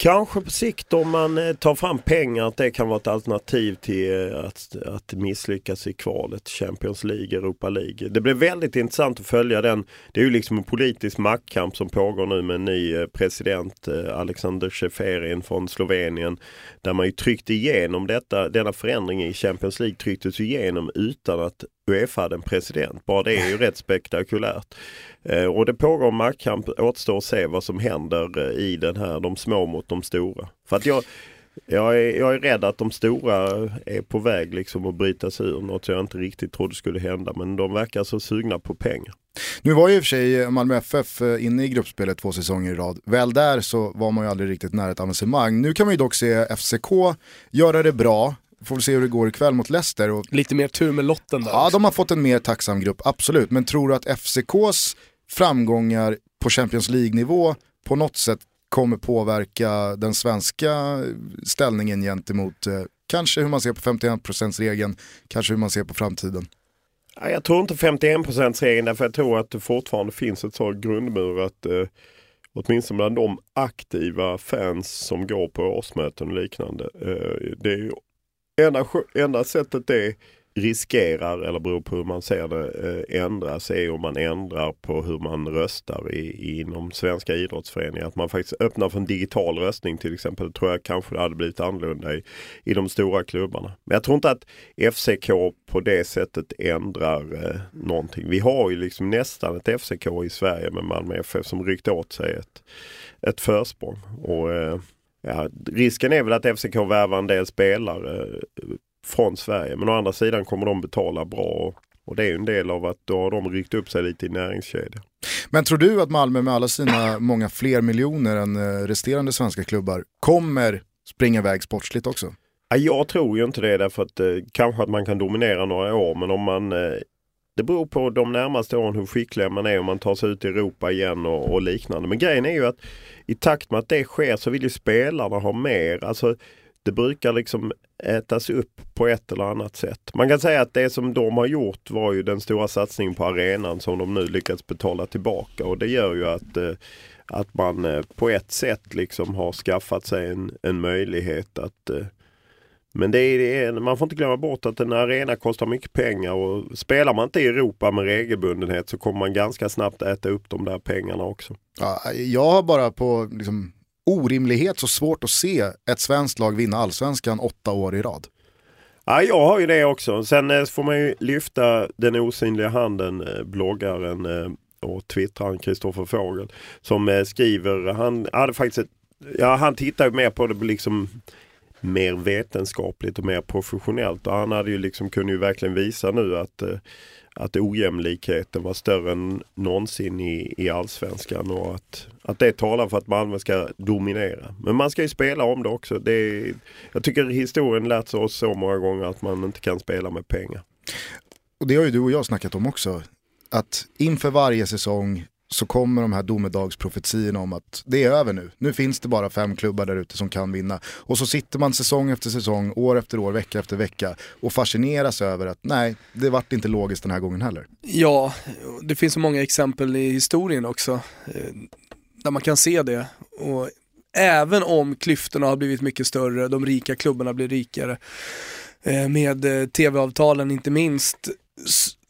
Kanske på sikt om man eh, tar fram pengar att det kan vara ett alternativ till eh, att, att misslyckas i kvalet Champions League, Europa League. Det blir väldigt intressant att följa den. Det är ju liksom en politisk maktkamp som pågår nu med en ny eh, president, Alexander Seferin från Slovenien. Där man ju tryckte igenom detta, denna förändring i Champions League trycktes igenom utan att Uefa hade en president. Bara det är ju rätt spektakulärt. Eh, och det pågår maktkamp, återstår att se vad som händer eh, i den här, de små mot de stora. För att jag, jag är, jag är rädd att de stora är på väg liksom att bryta sig ur något jag inte riktigt trodde skulle hända. Men de verkar så sugna på pengar. Nu var ju i och för sig eh, Malmö FF eh, inne i gruppspelet två säsonger i rad. Väl där så var man ju aldrig riktigt nära ett avancemang. Nu kan man ju dock se FCK göra det bra. Får vi se hur det går ikväll mot Leicester. Och... Lite mer tur med lotten där. Ja, de har fått en mer tacksam grupp, absolut. Men tror du att FCKs framgångar på Champions League-nivå på något sätt kommer påverka den svenska ställningen gentemot eh, kanske hur man ser på 51%-regeln, kanske hur man ser på framtiden? Jag tror inte 51%-regeln därför jag tror att det fortfarande finns ett sådant grundmur att eh, åtminstone bland de aktiva fans som går på årsmöten och liknande. Eh, det är ju enda, enda sättet det riskerar, eller beror på hur man ser det, eh, ändras är om man ändrar på hur man röstar i, inom svenska idrottsföreningar. Att man faktiskt öppnar för en digital röstning till exempel. Det tror jag kanske det hade blivit annorlunda i, i de stora klubbarna. Men jag tror inte att FCK på det sättet ändrar eh, någonting. Vi har ju liksom nästan ett FCK i Sverige med Malmö FF som ryckt åt sig ett, ett försprång. Och, eh, Ja, risken är väl att FCK värvar en del spelare eh, från Sverige. Men å andra sidan kommer de betala bra. Och det är en del av att då har de ryckt upp sig lite i näringskedjan. Men tror du att Malmö med alla sina många fler miljoner än eh, resterande svenska klubbar kommer springa iväg sportsligt också? Ja, jag tror ju inte det därför att eh, kanske att man kan dominera några år men om man eh, det beror på de närmaste åren hur skicklig man är om man tar sig ut i Europa igen och, och, liknande. Men grejen är ju att i takt med att det sker så vill ju spelarna ha mer. Alltså det brukar liksom ätas upp på ett eller annat sätt. Man kan säga att det som de har gjort var ju den stora satsningen på arenan som de nu lyckats betala tillbaka och det gör ju att, eh, att man eh, på ett sätt liksom har skaffat sig en, en möjlighet att eh, men det är, man får inte glömma bort att en arena kostar mycket pengar och spelar man inte i Europa med regelbundenhet så kommer man ganska snabbt äta upp de där pengarna också. Ja, jag har bara på liksom, orimlighet så svårt att se ett svenskt lag vinna allsvenskan åtta år i rad. Ja, jag har ju det också. Sen eh, får man ju lyfta den osynliga handen, eh, bloggaren eh, och twittraren Kristoffer Fågel som skriver, han hade faktiskt ett, ja han tittar mer på det liksom mer vetenskapligt och mer professionellt. Och han hade ju liksom, kunde ju verkligen visa nu att, eh, att ojämlikheten var större än någonsin i, i allsvenskan och att, att det talar för att Malmö ska dominera. Men man ska ju spela om det också. Det är, jag tycker historien lärt oss så många gånger att man inte kan spela med pengar. Och det har ju du och jag snackat om också. Att inför varje säsong så kommer de här domedagsprofetiorna om att det är över nu. Nu finns det bara fem klubbar där ute som kan vinna. Och så sitter man säsong efter säsong, år efter år, vecka efter vecka och fascineras över att nej, det vart inte logiskt den här gången heller. Ja, det finns så många exempel i historien också eh, där man kan se det. Och även om klyftorna har blivit mycket större, de rika klubbarna blir rikare, eh, med eh, tv-avtalen inte minst,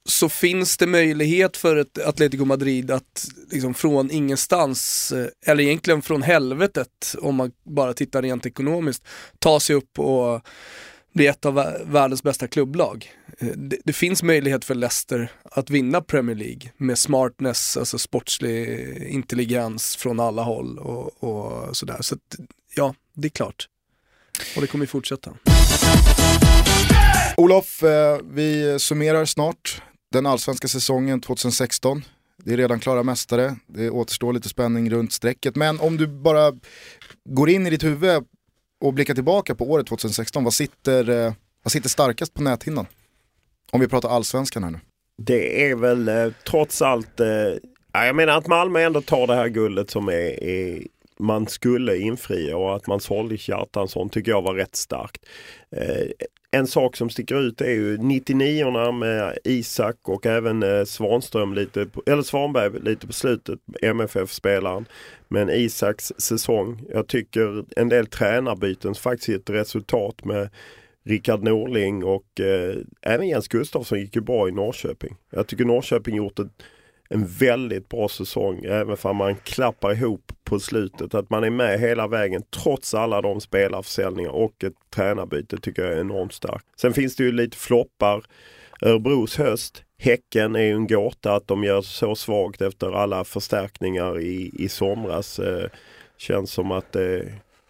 så finns det möjlighet för ett Atletico Madrid att liksom från ingenstans, eh, eller egentligen från helvetet om man bara tittar rent ekonomiskt, ta sig upp och bli ett av världens bästa klubblag. Eh, det, det, finns möjlighet för Leicester att vinna Premier League med smartness, alltså sportslig intelligens från alla håll och, och sådär. Så att, ja, det är klart. Och det kommer fortsätta. Olof, eh, vi summerar snart den allsvenska säsongen 2016. Det är redan klara mästare, det återstår lite spänning runt strecket. Men om du bara går in i ditt huvud och blickar tillbaka på året 2016, vad sitter, eh, vad sitter starkast på näthinnan? Om vi pratar allsvenskan här nu. Det är väl eh, trots allt, eh, jag menar att Malmö ändå tar det här guldet som är, är man skulle infria och att man sålde Kjartansson tycker jag var rätt starkt. Eh, en sak som sticker ut är ju 99orna med Isak och även eh, Svanström lite, eller Svanberg lite på slutet, MFF-spelaren. Men Isaks säsong, jag tycker en del tränarbyten faktiskt ett resultat med Rickard Norling och eh, även Jens Gustafsson gick ju bra i Norrköping. Jag tycker Norrköping gjort ett en väldigt bra säsong. Även om man klappar ihop på slutet. Att man är med hela vägen trots alla de spelarförsäljningar och ett tränarbyte tycker jag är enormt starkt. Sen finns det ju lite floppar. Örebros höst. Häcken är ju en gåta att de gör så svagt efter alla förstärkningar i, i somras. Eh, känns som att det eh,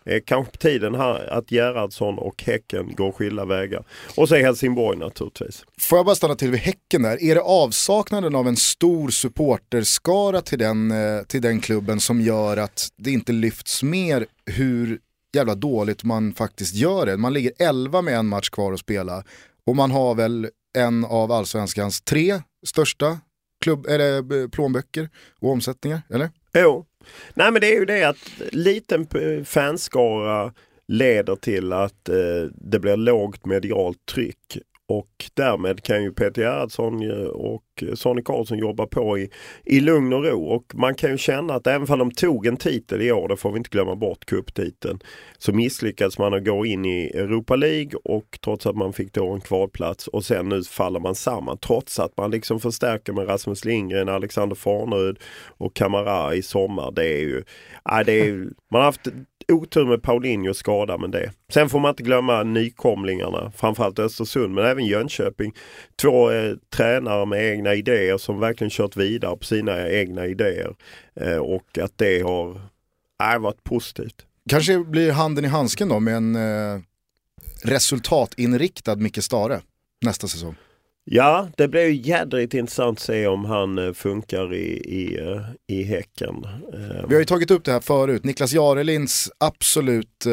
Eh, kanske på tiden här att Gerhardsson och Häcken går skilda vägar. Och så Helsingborg naturligtvis. Får jag bara stanna till vid Häcken där. Är det avsaknaden av en stor supporterskara till den, eh, till den klubben som gör att det inte lyfts mer hur jävla dåligt man faktiskt gör det? Man ligger 11 med en match kvar att spela och man har väl en av allsvenskans tre största klubb, eller, eh, plånböcker och omsättningar, eller? Jo, Nej men det är ju det att liten fanskara leder till att eh, det blir lågt medialt tryck och därmed kan ju Peter Gerhardsson och Sonny Karlsson jobba på i, i lugn och ro. Och man kan ju känna att även om de tog en titel i år, det får vi inte glömma bort, cuptiteln, så misslyckades man att gå in i Europa League och trots att man fick då en kvalplats och sen nu faller man samman. Trots att man liksom förstärker med Rasmus Lindgren, Alexander Farnerud och Kamara i sommar. Det är ju, äh, det är, man har haft otur med Paulinho skada men det. Sen får man inte glömma nykomlingarna, framförallt Östersund men även Jönköping. Två eh, tränare med egna idéer som verkligen kört vidare på sina egna idéer. Eh, och att det har äh, varit positivt. Kanske blir handen i handsken då med en eh, resultatinriktad Micke Stare nästa säsong. Ja, det blir ju jädrigt intressant att se om han eh, funkar i, i, eh, i Häcken. Eh, Vi har ju tagit upp det här förut, Niklas Jarelins absolut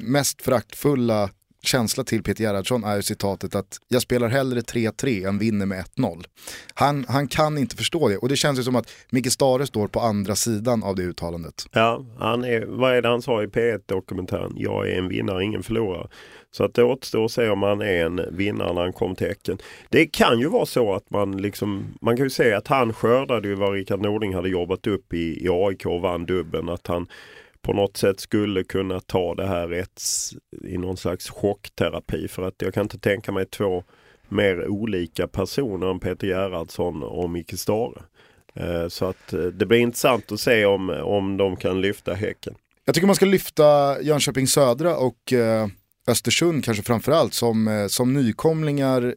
mest fraktfulla känsla till Peter Gerhardsson är citatet att jag spelar hellre 3-3 än vinner med 1-0. Han, han kan inte förstå det och det känns ju som att Micke Stare står på andra sidan av det uttalandet. Ja, han är, vad är det han sa i P1-dokumentären? Jag är en vinnare, ingen förlorare. Så att det återstår att se om han är en vinnare när han kom till Häcken. Det kan ju vara så att man liksom, man kan ju säga att han skördade ju vad Rickard Nording hade jobbat upp i, i AIK och vann dubben. Att han på något sätt skulle kunna ta det här ett, i någon slags chockterapi. För att jag kan inte tänka mig två mer olika personer än Peter Gerhardsson och Micke Stare. Eh, så att eh, det blir intressant att se om, om de kan lyfta Häcken. Jag tycker man ska lyfta Jönköping Södra och eh, Östersund kanske framförallt som, som nykomlingar mm,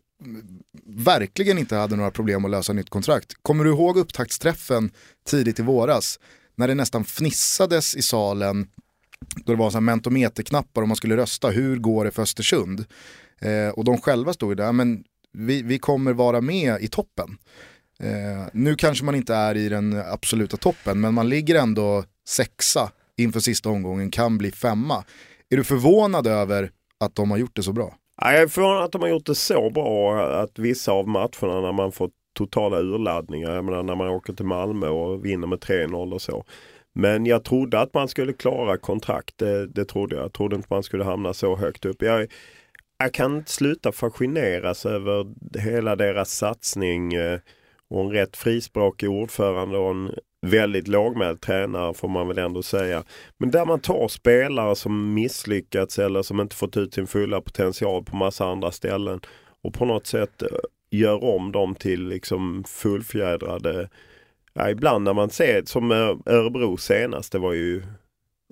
verkligen inte hade några problem att lösa nytt kontrakt. Kommer du ihåg upptaktsträffen tidigt i våras? När det nästan fnissades i salen då det var så här mentometerknappar om man skulle rösta, hur går det för Östersund? Eh, och de själva stod ju där, men vi, vi kommer vara med i toppen. Eh, nu kanske man inte är i den absoluta toppen, men man ligger ändå sexa inför sista omgången, kan bli femma. Är du förvånad över att de har gjort det så bra? Jag är förvånad att de har gjort det så bra att vissa av matcherna när man fått totala urladdningar, jag menar när man åker till Malmö och vinner med 3-0 och så. Men jag trodde att man skulle klara kontrakt, det, det trodde jag. Jag trodde inte man skulle hamna så högt upp. Jag, jag kan inte sluta fascineras över hela deras satsning eh, och en rätt frispråkig ordförande och en väldigt lågmäld tränare får man väl ändå säga. Men där man tar spelare som misslyckats eller som inte fått ut sin fulla potential på massa andra ställen och på något sätt eh, gör om dem till liksom fullfjädrade Ja, ibland när man ser som Örebro senast, det var ju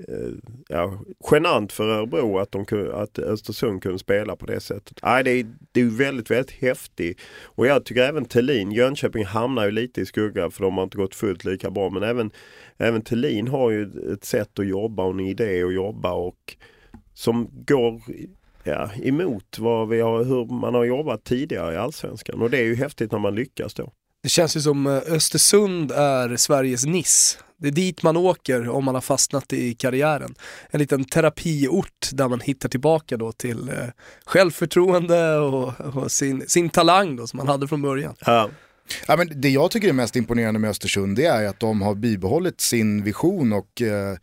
eh, ja, genant för Örebro att, de, att Östersund kunde spela på det sättet. Ja, det, är, det är väldigt, väldigt häftigt. Och jag tycker även Tellin, Jönköping hamnar ju lite i skugga för de har inte gått fullt lika bra. Men även, även Tellin har ju ett sätt att jobba och en idé att jobba och som går ja, emot vad vi har, hur man har jobbat tidigare i Allsvenskan. Och det är ju häftigt när man lyckas då. Det känns ju som eh, Östersund är Sveriges Niss. Det är dit man åker om man har fastnat i karriären. En liten terapiort där man hittar tillbaka då till eh, självförtroende och, och, sin, sin talang då som man hade från början. Ja. Ja, men det jag tycker är mest imponerande med Östersund det är att de har bibehållit sin vision och eh,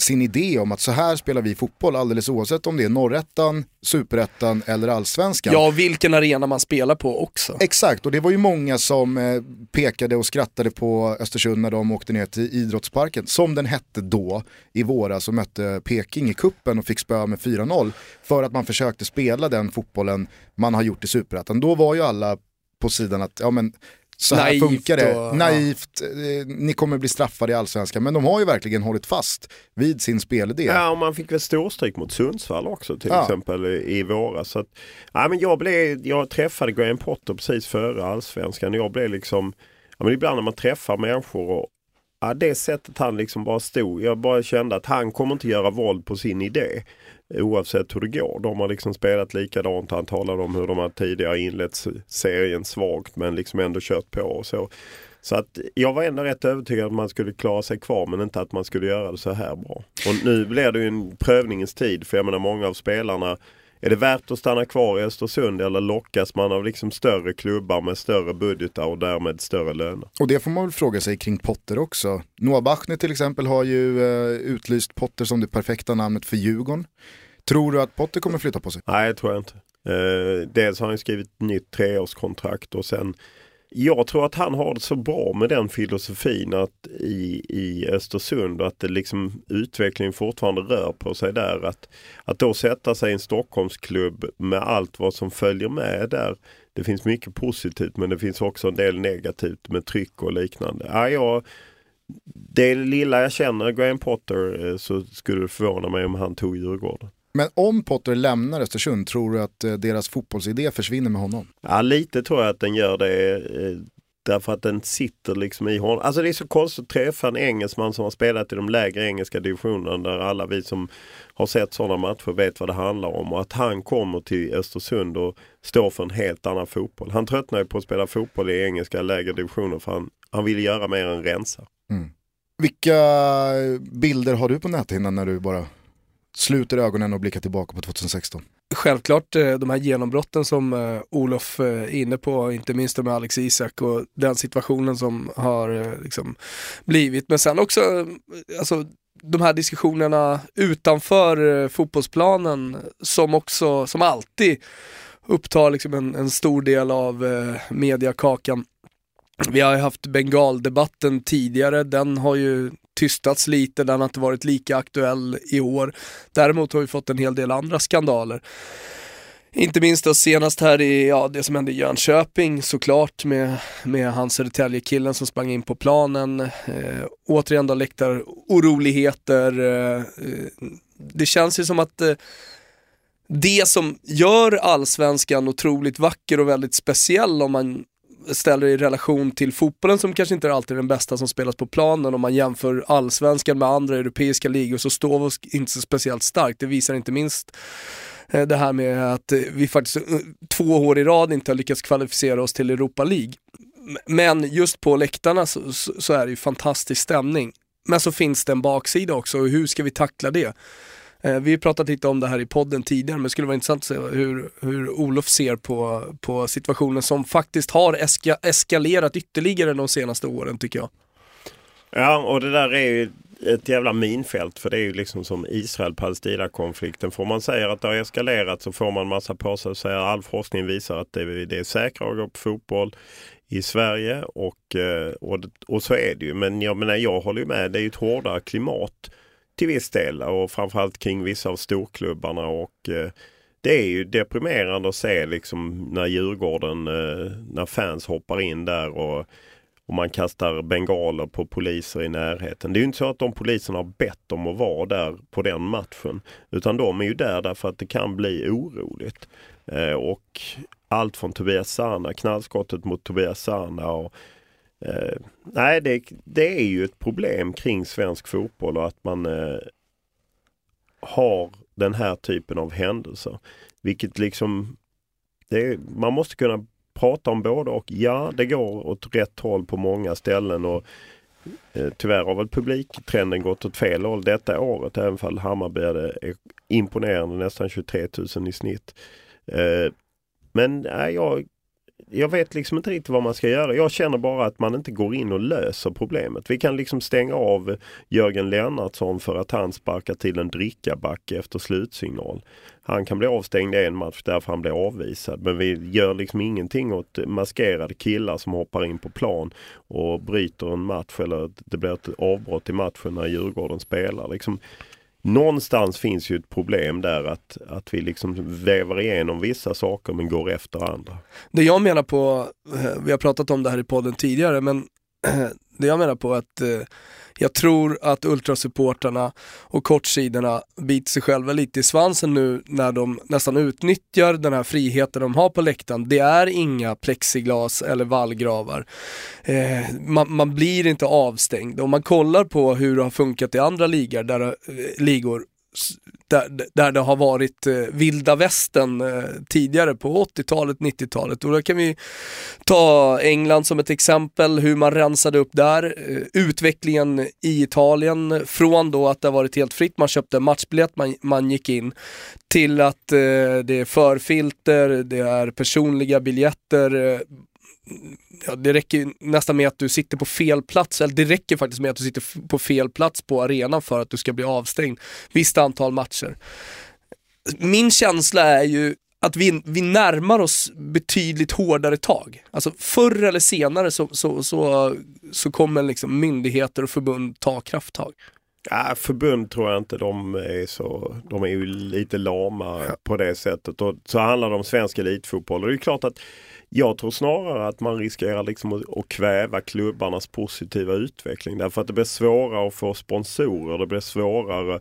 sin idé om att så här spelar vi fotboll alldeles oavsett om det är norrettan, superettan eller allsvenskan. Ja, vilken arena man spelar på också. Exakt, och det var ju många som eh, pekade och skrattade på Östersund när de åkte ner till idrottsparken, som den hette då i våras och mötte Peking i kuppen och fick spö med 4-0 för att man försökte spela den fotbollen man har gjort i superettan. Då var ju alla på sidan att ja, men så här Naivt funkar det. Och, Naivt. Eh, ni kommer bli straffade i allsvenskan. Men de har ju verkligen hållit fast vid sin spelidé. Ja, och man fick väl storstryk mot Sundsvall också till ja. exempel i våras. Så att, ja, men jag, blev, jag träffade Graham Potter precis före allsvenskan. Jag blev liksom, ja, men ibland när man träffar människor och ja, det sättet han liksom bara stod. Jag bara kände att han kommer inte göra våld på sin idé oavsett hur det går. De har liksom spelat likadant. Han talade om hur de har tidigare inlett serien svagt men liksom ändå kört på och så. Så att jag var ändå rätt övertygad att man skulle klara sig kvar men inte att man skulle göra det så här bra. Och nu blir det ju en prövningens tid för jag menar många av spelarna är det värt att stanna kvar i Östersund eller lockas man av liksom större klubbar med större budgetar och därmed större löner? Och det får man väl fråga sig kring Potter också. Noah Bachner till exempel har ju uh, utlyst Potter som det perfekta namnet för Djurgården. Tror du att Potter kommer flytta på sig? Nej, det tror jag inte. Uh, dels har han skrivit nytt treårskontrakt och sen jag tror att han har det så bra med den filosofin att i, i Östersund att det liksom utvecklingen fortfarande rör på sig där. Att, att då sätta sig i en Stockholmsklubb med allt vad som följer med där. Det finns mycket positivt men det finns också en del negativt med tryck och liknande. Ja, jag, det lilla jag känner Graham Potter eh, så skulle det förvåna mig om han tog Djurgården. Men om Potter lämnar Östersund, tror du att eh, deras fotbollsidé försvinner med honom? Ja, lite tror jag att den gör det. Eh, därför att den sitter liksom i honom. Alltså det är så konstigt att träffa en engelsman som har spelat i de lägre engelska divisionerna där alla vi som har sett sådana matcher vet vad det handlar om. Och att han kommer till Östersund och står för en helt annan fotboll. Han tröttnar ju på att spela fotboll i engelska lägre divisioner för han, han vill göra mer än rensa. Mm. Vilka bilder har du på näthinnan när du bara sluter ögonen och blickar tillbaka på 2016? Självklart eh, de här genombrotten som eh, Olof eh, är inne på, inte minst med Alex Isak och den situationen som har liksom blivit. Men sen också alltså, de här diskussionerna utanför fotbollsplanen som också, som alltid upptar liksom en, en stor del av mediakakan. Vi har ju haft bengaldebatten tidigare, den har ju tystats lite, den har inte varit lika aktuell i år. Däremot har vi fått en hel del andra skandaler. Inte minst då senast här i, ja det som hände i Jönköping såklart med, med han Södertälje-killen som sprang in på planen. Eh, återigen då läktar oroligheter. Eh, eh det känns ju som att eh, det som gör allsvenskan otroligt vacker och väldigt speciell om man ställer i relation till fotbollen som kanske inte är alltid den bästa som spelas på planen. Om man jämför allsvenskan med andra europeiska ligor så står vi inte så speciellt starkt. Det visar inte minst eh, det här med att vi faktiskt eh, två år i rad inte har lyckats kvalificera oss till Europa League. Men just på läktarna så, så är det ju fantastisk stämning. Men så finns det en baksida också och hur ska vi tackla det? Eh, vi har pratat lite om det här i podden tidigare men det skulle vara intressant att se hur, hur Olof ser på, på situationen som faktiskt har eska, eskalerat ytterligare de senaste åren tycker jag. Ja och det där är ju ett jävla minfält för det är ju liksom som Israel-Palestina-konflikten. Får man säga att det har eskalerat så får man massa på sig och säga all forskning visar att det, det är säkrare att gå på fotboll i Sverige och, eh, och, och så är det ju. Men jag menar jag håller ju med, det är ju ett hårdare klimat till viss del och framförallt kring vissa av storklubbarna och eh, det är ju deprimerande att se liksom när Djurgården, eh, när fans hoppar in där och, och man kastar bengaler på poliser i närheten. Det är ju inte så att de poliserna har bett om att vara där på den matchen. Utan de är ju där därför att det kan bli oroligt. Eh, och allt från Tobias Sana, knallskottet mot Tobias Sana och Eh, nej, det, det, är ju ett problem kring svensk fotboll och att man eh, har den här typen av händelser. Vilket liksom, är, man måste kunna prata om både och. Ja, det går åt rätt håll på många ställen och eh, tyvärr har väl publiktrenden gått åt fel håll detta året. Även fall Hammarby hade imponerande nästan 23 000 i snitt. Eh, men nej, jag jag vet liksom inte riktigt vad man ska göra. Jag känner bara att man inte går in och löser problemet. Vi kan liksom stänga av Jörgen Lennartsson för att han sparkar till en drickaback efter slutsignal. Han kan bli avstängd i en match därför han blir avvisad. Men vi gör liksom ingenting åt maskerade killar som hoppar in på plan och bryter en match eller det blir ett avbrott i matchen när Djurgården spelar. Liksom, någonstans finns ju ett problem där att, att vi liksom väver igenom vissa saker men går efter andra. Det jag menar på, eh, vi har pratat om det här i podden tidigare, men det jag menar på att eh, jag tror att ultrasupporterna och kortsidorna biter sig själva lite i svansen nu när de nästan utnyttjar den här friheten de har på läktaren. Det är inga plexiglas eller vallgravar. Eh, man, man, blir inte avstängd. Om man kollar på hur det har funkat i andra ligor, där, eh, ligor där, där det har varit eh, vilda västern eh, tidigare på 80-talet, 90-talet. Och då kan vi ta England som ett exempel, hur man rensade upp där. Eh, utvecklingen i Italien från då att det har varit helt fritt, man köpte matchbiljett, man, man gick in, till att eh, det är förfilter, det är personliga biljetter, eh, ja, det räcker nästan med att du sitter på fel plats, eller det räcker faktiskt med att du sitter på fel plats på arenan för att du ska bli avstängd visst antal matcher. Min känsla är ju att vi, vi närmar oss betydligt hårdare tag. Alltså förr eller senare så, så, så, så kommer liksom myndigheter och förbund ta krafttag. Ja, förbund tror jag inte de är så, de är ju lite lama ja. på det sättet. Och så handlar det om svensk elitfotboll och det är klart att jag tror snarare att man riskerar liksom att, kväva klubbarnas positiva utveckling. Därför att det blir svårare att få sponsorer, det blir svårare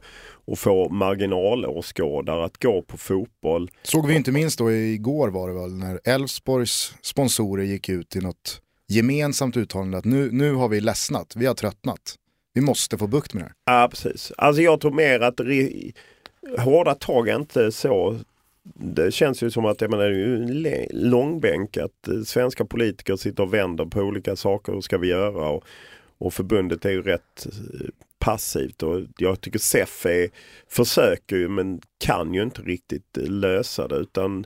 att få marginalåskådare att gå på fotboll. Såg vi inte minst då igår var det väl när Elfsborgs sponsorer gick ut i något gemensamt uttalande att nu, nu har vi ledsnat, vi har tröttnat. Vi måste få bukt med det här. Ja precis. Alltså jag tror mer att hårda tag är inte så det känns ju som att jag menar, det är ju en långbänk att eh, svenska politiker sitter och vänder på olika saker. Hur ska vi göra? Och, och förbundet är ju rätt eh, passivt och jag tycker SEF är, försöker ju men kan ju inte riktigt eh, lösa det utan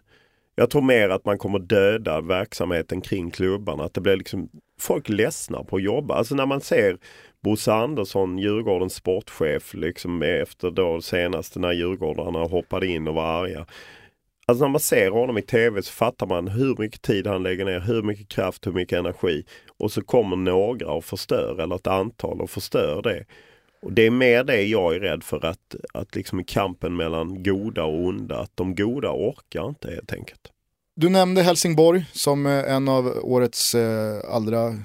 jag tror mer att man kommer döda verksamheten kring klubbarna. Att det blir liksom, folk ledsna på att jobba. Alltså när man ser Bosse Andersson, Djurgårdens sportchef, liksom efter då senaste när Djurgårdarna hoppade in och var arga. Alltså när man ser honom i tv så fattar man hur mycket tid han lägger ner, hur mycket kraft, hur mycket energi. Och så kommer några och förstör, eller ett antal och förstör det. Och Det är mer det jag är rädd för att, att liksom i kampen mellan goda och onda, att de goda orkar inte helt enkelt. Du nämnde Helsingborg som eh, en av årets eh, allra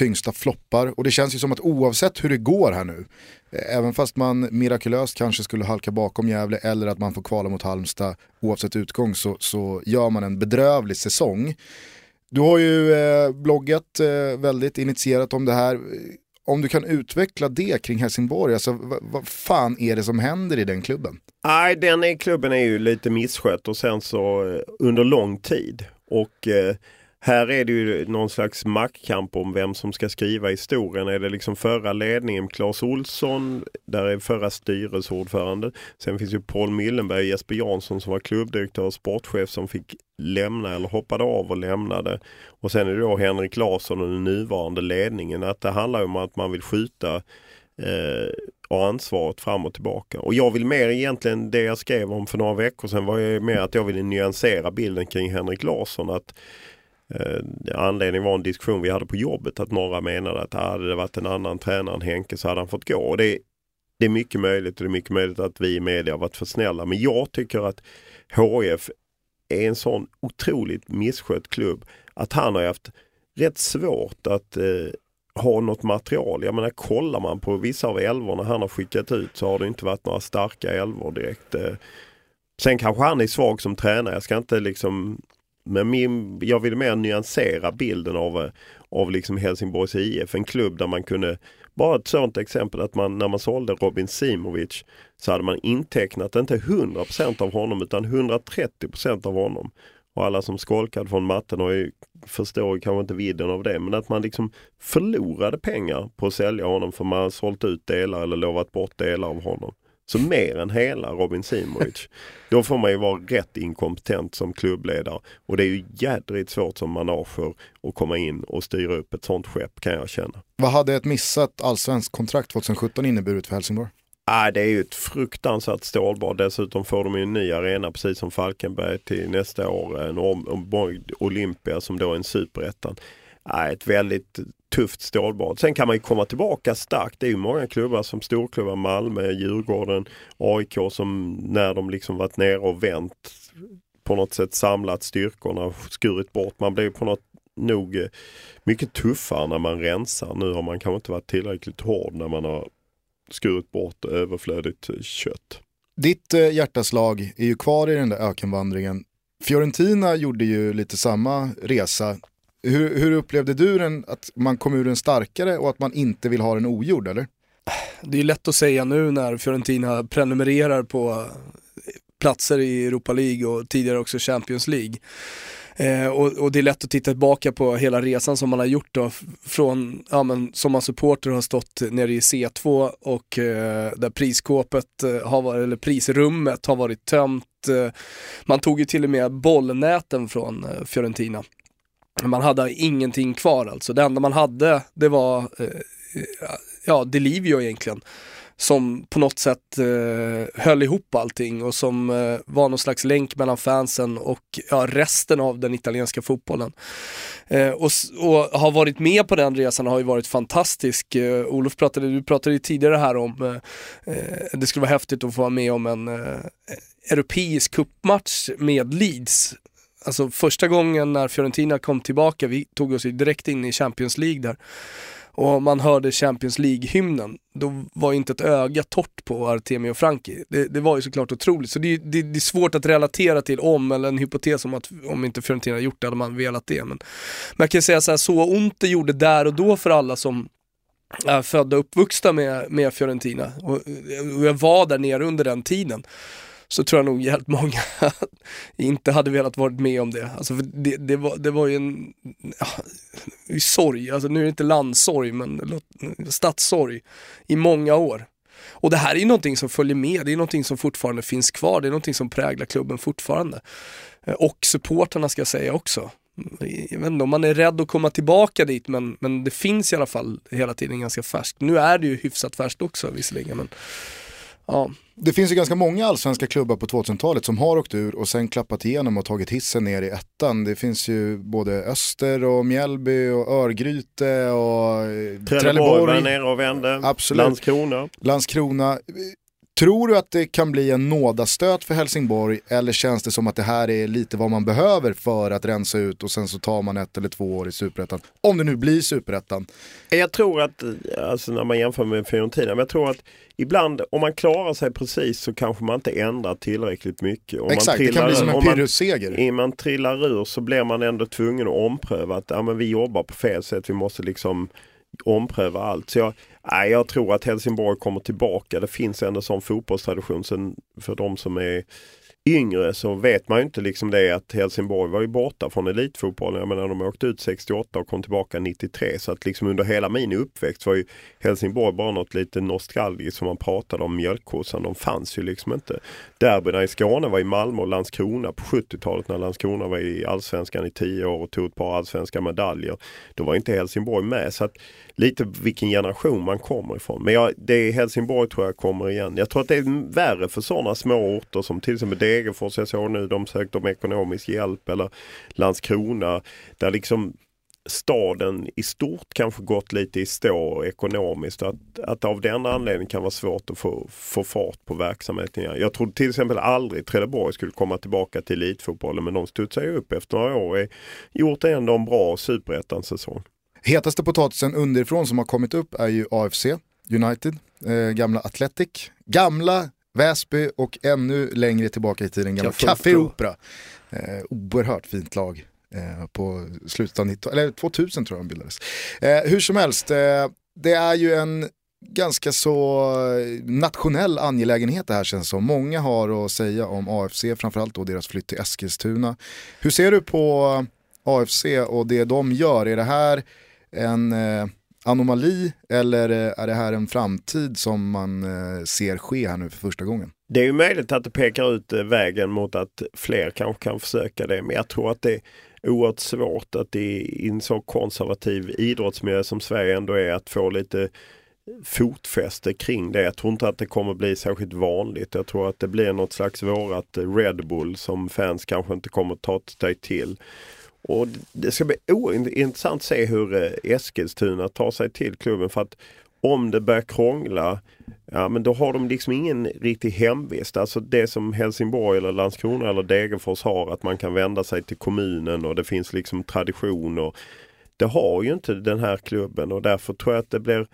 tyngsta floppar och det känns ju som att oavsett hur det går här nu, eh, även fast man mirakulöst kanske skulle halka bakom Gävle eller att man får kvala mot Halmstad oavsett utgång så, så gör man en bedrövlig säsong. Du har ju eh, bloggat eh, väldigt initierat om det här. Eh, om du kan utveckla det kring Helsingborg, alltså vad fan är det som händer i den klubben? Nej, den är, klubben är ju lite misskött och sen så eh, under lång tid. Och eh, här är det ju någon slags maktkamp om vem som ska skriva historien. Är det liksom förra ledningen, Claes Olsson, där är förra styrelseordförande. Sen finns ju Paul Millenberg och Jesper Jansson som var klubbdirektör och sportchef som fick lämna eller hoppade av och lämnade. Och sen är det då Henrik Larsson och den nuvarande ledningen. Att det handlar om att man vill skjuta eh, och ansvaret fram och tillbaka. Och jag vill mer egentligen det jag skrev om för några veckor sedan var ju mer att jag ville nyansera bilden kring Henrik Larsson. Att Eh, anledningen var en diskussion vi hade på jobbet att några menade att ah, hade det varit en annan tränare än Henke så hade han fått gå. Och det, det är mycket möjligt och det är mycket möjligt att vi i media har varit för snälla. Men jag tycker att HF är en sån otroligt misskött klubb att han har haft rätt svårt att eh, ha något material. Jag menar kollar man på vissa av älvorna han har skickat ut så har det inte varit några starka älvor direkt. Eh. Sen kanske han är svag som tränare. Jag ska inte liksom men min, jag vill mer nyansera bilden av, av liksom Helsingborgs IF, en klubb där man kunde bara ett sådant exempel att man när man sålde Robin Simovic så hade man intecknat inte 100% av honom utan 130% av honom. Och alla som skolkade från matten har ju, förstår kanske inte vidden av det men att man liksom förlorade pengar på att sälja honom för man har sålt ut delar eller lovat bort delar av honom. Så mer än hela Robin Simovic. Då får man ju vara rätt inkompetent som klubbledare. Och det är ju jädrigt svårt som manager att komma in och styra upp ett sånt skepp kan jag känna. Vad hade ett missat allsvenskt kontrakt 2017 inneburit för Helsingborg? Ah, det är ju ett fruktansvärt stålbad. Dessutom får de ju en ny arena precis som Falkenberg till nästa år. En Olympia som då är en superettan. Ett väldigt tufft stålbad. Sen kan man ju komma tillbaka starkt. Det är ju många klubbar som storklubbar, Malmö, Djurgården, AIK som när de liksom varit nere och vänt på något sätt samlat styrkorna och skurit bort. Man blir på något nog eh, mycket tuffare när man rensar. Nu har man kanske inte varit tillräckligt hård när man har skurit bort överflödigt kött. Ditt eh, hjärtaslag är ju kvar i den där ökenvandringen. Fiorentina gjorde ju lite samma resa hur, hur upplevde du den, att man kom ur den starkare och att man inte vill ha den ogjord eller? Det är lätt att säga nu när Fiorentina prenumererar på eh, platser i Europa League och tidigare också Champions League. Eh, och, och, det är lätt att titta tillbaka på hela resan som man har gjort då, från, ja men som man supporter har stått nere i C2 och eh, där priskåpet eh, har varit, eller prisrummet har varit tömt. Eh, man tog ju till och med bollnäten från eh, Fiorentina. Man hade ingenting kvar alltså. Det enda man hade det var, eh, ja, Delivio egentligen. Som på något sätt eh, höll ihop allting och som eh, var någon slags länk mellan fansen och ja, resten av den italienska fotbollen. Eh, och, och har varit med på den resan har ju varit fantastisk. Eh, Olof pratade, du pratade ju tidigare här om eh, eh det skulle vara häftigt att få vara med om en eh, europeisk cupmatch med Leeds alltså första gången när Fiorentina kom tillbaka, vi tog oss direkt in i Champions League där. Och man hörde Champions League-hymnen, då var inte ett öga torrt på Artemio Franki. Det, det var ju såklart otroligt, så det, det, det, är svårt att relatera till om, eller en hypotes om att om inte Fiorentina gjort det hade man velat det. Men, men jag kan säga så här, så ont det gjorde där och då för alla som är födda och uppvuxna med, med Fiorentina. Och, och jag var där nere under den tiden så tror jag nog jävligt många inte hade velat varit med om det. Alltså det, det, var, det var ju en ja, sorg, alltså nu är det inte landssorg men stadssorg i många år. Och det här är ju någonting som följer med, det är någonting som fortfarande finns kvar, det är någonting som präglar klubben fortfarande. Eh, och supporterna ska jag säga också. Jag vet inte om man är rädd att komma tillbaka dit men, men det finns i alla fall hela tiden ganska färskt. Nu är det ju hyfsat färskt också visserligen men Ja. Det finns ju ganska många allsvenska klubbar på 2000-talet som har åkt ur och sen klappat igenom och tagit hissen ner i ettan. Det finns ju både Öster och Mjällby och Örgryte och eh, Trelleborg var Trelleborg, nere och vände. Absolut. Landskrona. Landskrona. Tror du att det kan bli en nådastöt för Helsingborg eller känns det som att det här är lite vad man behöver för att rensa ut och sen så tar man ett eller två år i superettan? Om det nu blir superettan. Jag tror att, alltså när man jämför med Fiorentina, men jag tror att ibland om man klarar sig precis så kanske man inte ändrar tillräckligt mycket. Om Exakt, man det kan bli som en Pyrrhus-seger. Om man trillar ur så blir man ändå tvungen att ompröva att ja, men vi jobbar på fel sätt, vi måste liksom ompröva allt. Så jag, nej, jag tror att Helsingborg kommer tillbaka. Det finns ändå sån fotbollstradition. Sen för de som är yngre så vet man ju inte liksom det att Helsingborg var ju borta från elitfotbollen. Jag menar de åkte ut 68 och kom tillbaka 93. Så att liksom under hela min uppväxt var ju Helsingborg bara något lite nostalgiskt som man pratade om mjölkkossan. De fanns ju liksom inte. Derbyna i Skåne var i Malmö och Landskrona på 70-talet när Landskrona var i Allsvenskan i 10 år och tog ett par allsvenska medaljer. Då var inte Helsingborg med. Så att lite vilken generation man kommer ifrån. Men jag, det är Helsingborg tror jag kommer igen. Jag tror att det är värre för sådana små orter som till exempel Degerfors. Jag såg nu de sökte om ekonomisk hjälp eller Landskrona. Där liksom staden i stort kanske gått lite i stå ekonomiskt. Att, att av den anledningen kan vara svårt att få, få fart på verksamheten. igen. Jag trodde till exempel aldrig Trelleborg skulle komma tillbaka till elitfotbollen men de studsar ju upp efter några år. och Gjort ändå en bra superettan-säsong. Hetaste potatisen underifrån som har kommit upp är ju AFC United, eh, gamla Athletic, gamla Väsby och ännu längre tillbaka i tiden gamla Café Opera. Eh, oerhört fint lag eh, på slutet av 19, eller 2000 tror jag de bildades. Eh, hur som helst, eh, det är ju en ganska så nationell angelägenhet det här känns som. Många har att säga om AFC, framförallt då deras flytt till Eskilstuna. Hur ser du på AFC och det de gör? Är det här en eh, anomali eller eh, är det här en framtid som man eh, ser ske här nu för första gången? Det är ju möjligt att det pekar ut eh, vägen mot att fler kanske kan försöka det. Men jag tror att det är oerhört svårt att i, i en så konservativ idrottsmiljö som Sverige ändå är att få lite eh, fotfäste kring det. Jag tror inte att det kommer bli särskilt vanligt. Jag tror att det blir något slags vårat Red Bull som fans kanske inte kommer ta sig till. Och Det ska bli ointressant att se hur eh, Eskilstuna tar sig till klubben för att om det börjar krångla, ja men då har de liksom ingen riktig hemvist. Alltså det som Helsingborg eller Landskrona eller Degerfors har, att man kan vända sig till kommunen och det finns liksom traditioner. Det har ju inte den här klubben och därför tror jag att det blir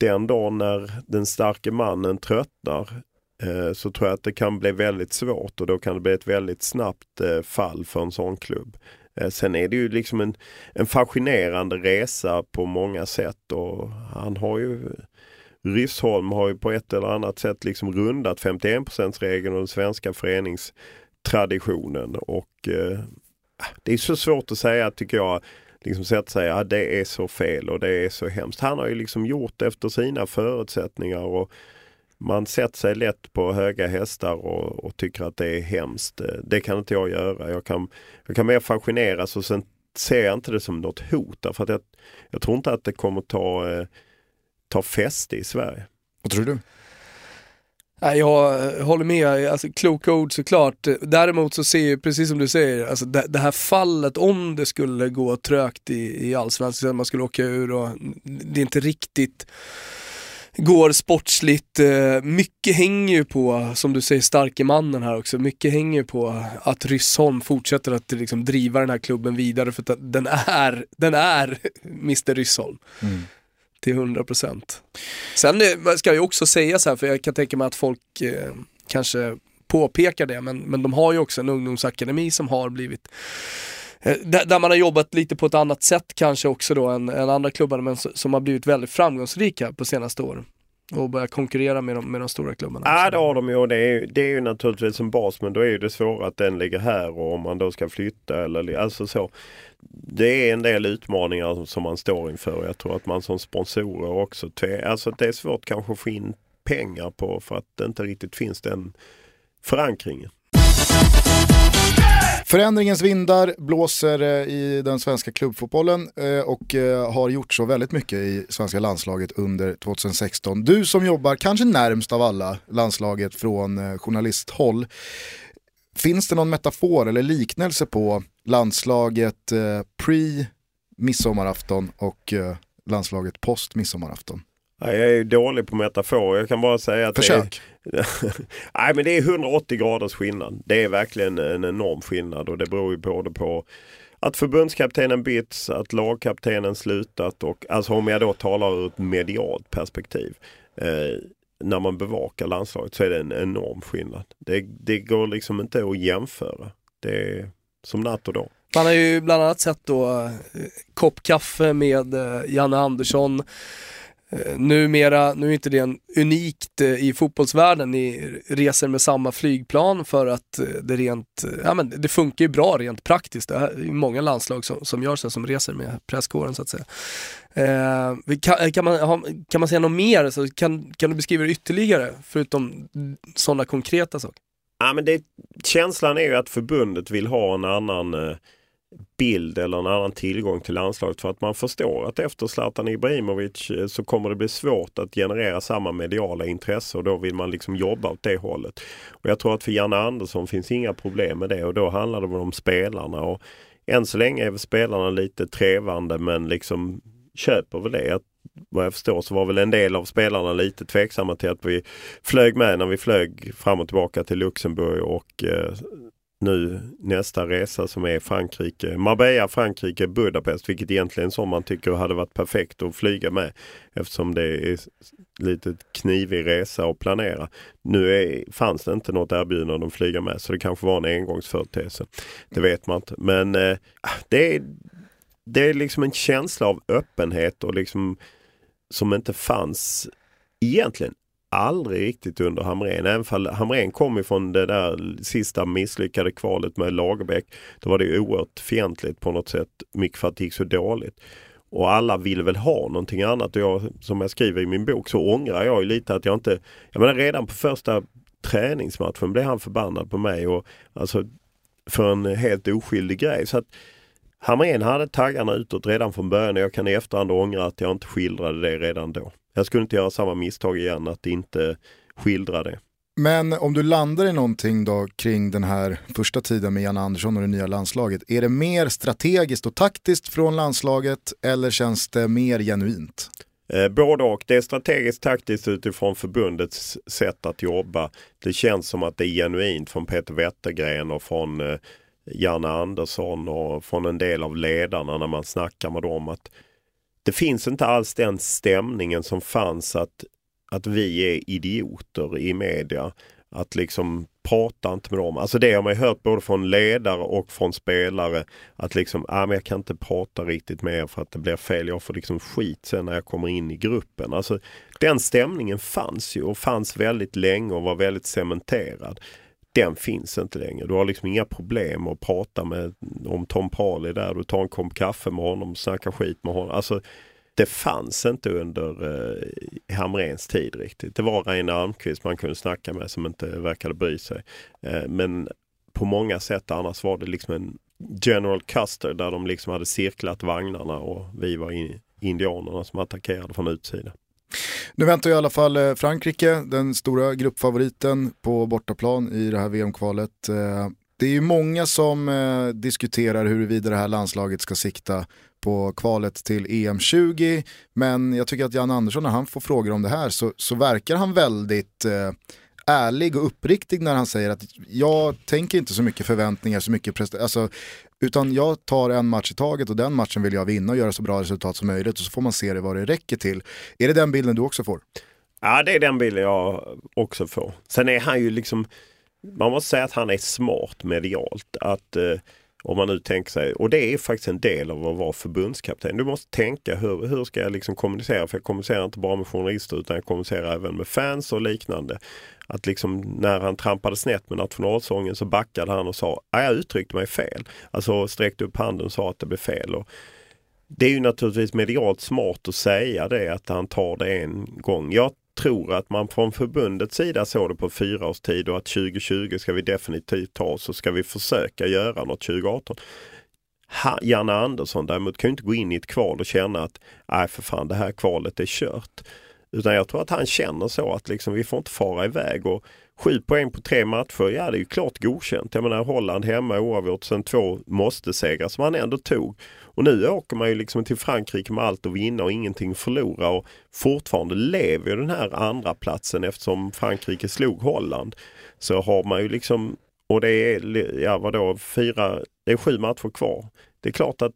den dagen när den starke mannen tröttnar eh, så tror jag att det kan bli väldigt svårt och då kan det bli ett väldigt snabbt eh, fall för en sån klubb. Eh, sen är det ju liksom en, en fascinerande resa på många sätt och han har ju Ryssholm har ju på ett eller annat sätt liksom rundat 51% regeln och den svenska föreningstraditionen och eh, det är så svårt att säga tycker jag liksom sätta sig att det är så fel och det är så hemskt. Han har ju liksom gjort efter sina förutsättningar och man sätter sig lätt på höga hästar och, och tycker att det är hemskt. Eh, Det kan inte jag göra. Jag kan, jag kan mer fascineras och sen ser jag inte det som något hot. Därför att jag, jag tror inte att det kommer ta, eh, ta fäste i Sverige. Vad tror du? Jag eh, håller med, alltså, kloka ord såklart. Däremot så ser jag, precis som du säger, alltså, det, det här fallet om det skulle gå trögt i, i allsvenskan, man skulle åka ur och det inte riktigt går sportsligt. eh, Mycket hänger ju på, som du säger, starke mannen här också, mycket hänger ju på att Ryssholm fortsätter att liksom driva den här klubben vidare för att den är, den är Mr Ryssholm till 100%. Sen eh, ska jag också säga så här, för jag kan tänka mig att folk eh, kanske påpekar det, men, men de har ju också en ungdomsakademi som har blivit där, där man har jobbat lite på ett annat sätt kanske också då än, än andra klubbar, men som har blivit väldigt framgångsrika på senaste åren. Och börjat konkurrera med de, med de stora klubbarna. Ja det har de ju och det är, det är ju naturligtvis en bas men då är det svåra att den ligger här och om man då ska flytta eller alltså så. Det är en del utmaningar som man står inför. Jag tror att man som sponsorer också, alltså det är svårt kanske att få in pengar på för att det inte riktigt finns den förankringen. Förändringens vindar blåser eh, i den svenska klubbfotbollen eh, och eh, har gjort så väldigt mycket i svenska landslaget under 2016. Du som jobbar kanske närmst av alla landslaget från journalisthåll. Finns det någon metafor eller liknelse på landslaget pre midsommarafton och landslaget post midsommarafton? Jag är dålig på metafor. Jag kan bara säga att Försök. Nej men det är 180 graders skillnad. Det är verkligen en enorm skillnad och det beror ju både på att förbundskaptenen bytts, att lagkaptenen slutat och alltså om jag då talar ur ett medialt perspektiv. Eh, när man bevakar landslaget så är det en enorm skillnad. Det, det går liksom inte att jämföra. Det är som natt och dag. Man har ju bland annat sett då eh, kopp kaffe med eh, Janne Andersson Eh, numera, nu är inte det en unikt eh, i fotbollsvärlden, ni reser med samma flygplan för att eh, det rent, ja men det funkar ju bra rent praktiskt. Det är många landslag som, som gör så, som reser med presskåren så att säga. Eh, kan, kan, man, kan man säga något mer? Så kan, kan du beskriva det ytterligare, förutom sådana konkreta saker? Ja, men det, känslan är ju att förbundet vill ha en annan eh, bild eller en annan tillgång till landslaget för att man förstår att efter Zlatan Ibrahimovic eh, så kommer det bli svårt att generera samma mediala intresse och då vill man liksom jobba åt det hållet. Och Jag tror att för Janne Andersson finns inga problem med det och då handlar det om spelarna. Och än så länge är spelarna lite trevande men liksom köper väl det. Att, vad jag förstår så var väl en del av spelarna lite tveksamma till att vi flög med när vi flög fram och tillbaka till Luxemburg och eh, nu nästa resa som är Frankrike, Marbella, Frankrike, Budapest, vilket egentligen som man tycker hade varit perfekt att flyga med eftersom det är lite knivig resa att planera. Nu är, fanns det inte något erbjudande att flyga med så det kanske var en engångsföreteelse. Det vet man inte. Men eh, det, är, det är liksom en känsla av öppenhet och liksom som inte fanns egentligen aldrig riktigt under Hamrén. Även fall Hamrén kom ifrån det där sista misslyckade kvalet med Lagerbäck. Då var det oerhört fientligt på något sätt. Mycket för att det gick så dåligt. Och alla vill väl ha någonting annat. Och jag, som jag skriver i min bok så ångrar jag ju lite att jag inte... Jag menar redan på första träningsmatchen blev han förbannad på mig. Och, alltså för en helt oskyldig grej. Så att Hamrén hade taggarna utåt redan från början och jag kan i efterhand ångra att jag inte skildrade det redan då. Jag skulle inte göra samma misstag igen att inte skildra det. Men om du landar i någonting då kring den här första tiden med Jan Andersson och det nya landslaget. Är det mer strategiskt och taktiskt från landslaget eller känns det mer genuint? Eh, både och. Det är strategiskt taktiskt utifrån förbundets sätt att jobba. Det känns som att det är genuint från Peter Wettergren och från eh, Janne Andersson och från en del av ledarna när man snackar med dem. att det finns inte alls den stämningen som fanns att, att vi är idioter i media. Att liksom prata inte med dem. Alltså det har man hört både från ledare och från spelare. Att liksom, ah, men jag kan inte prata riktigt med er för att det blir fel. Jag får liksom skit sen när jag kommer in i gruppen. Alltså Den stämningen fanns ju och fanns väldigt länge och var väldigt cementerad den finns inte längre. Du har liksom inga problem att prata med om Tom Parley där. Du tar en kopp kaffe med honom och snackar skit med honom. Alltså, det fanns inte under eh, Hamrens tid riktigt. Det var Reine Almqvist man kunde snacka med som inte verkade bry sig. Eh, men på många sätt annars var det liksom en General Custer där de liksom hade cirklat vagnarna och vi var in, indianerna som attackerade från utsidan. Nu väntar i alla fall eh, Frankrike, den stora gruppfavoriten på bortaplan i det här VM-kvalet. Eh, det är ju många som eh, diskuterar huruvida det här landslaget ska sikta på kvalet till EM 20. Men jag tycker att Jan Andersson när han får frågor om det här så, så verkar han väldigt ärlig och uppriktig när han säger att jag tänker inte så mycket förväntningar, så mycket prestation. Alltså, utan jag tar en match i taget och den matchen vill jag vinna och göra så bra resultat som möjligt och så får man se det vad det räcker till. Är det den bilden du också får? Ja, det är den bilden jag också får. Sen är han ju liksom, man måste säga att han är smart medialt. Att eh, om man nu tänker sig, och det är faktiskt en del av att vara förbundskapten. Du måste tänka hur, hur ska jag liksom kommunicera? För jag kommunicerar inte bara med journalister utan jag kommunicerar även med fans och liknande. Att liksom när han trampade snett med nationalsången så backade han och sa, ah, jag uttryckte mig fel. Alltså sträckte upp handen och sa att det blev fel. Och det är ju naturligtvis medialt smart att säga det, att han tar det en gång. Jag tror att man från förbundets sida såg det på fyra års tid och att 2020 ska vi definitivt ta så ska vi försöka göra något 2018. Ha, Janne Andersson däremot kan inte gå in i ett kval och känna att nej för fan det här kvalet är kört. Utan jag tror att han känner så att liksom, vi får inte fara iväg. Och Sju poäng på tre matcher, ja det är ju klart godkänt. Jag menar Holland hemma oavgjort, sen två måste-segrar som han ändå tog. Och nu åker man ju liksom till Frankrike med allt att vinna och ingenting förlora och fortfarande lever ju den här andra platsen eftersom Frankrike slog Holland. Så har man ju liksom, och det är, ja vadå, fyra, det är sju matcher kvar. Det är klart att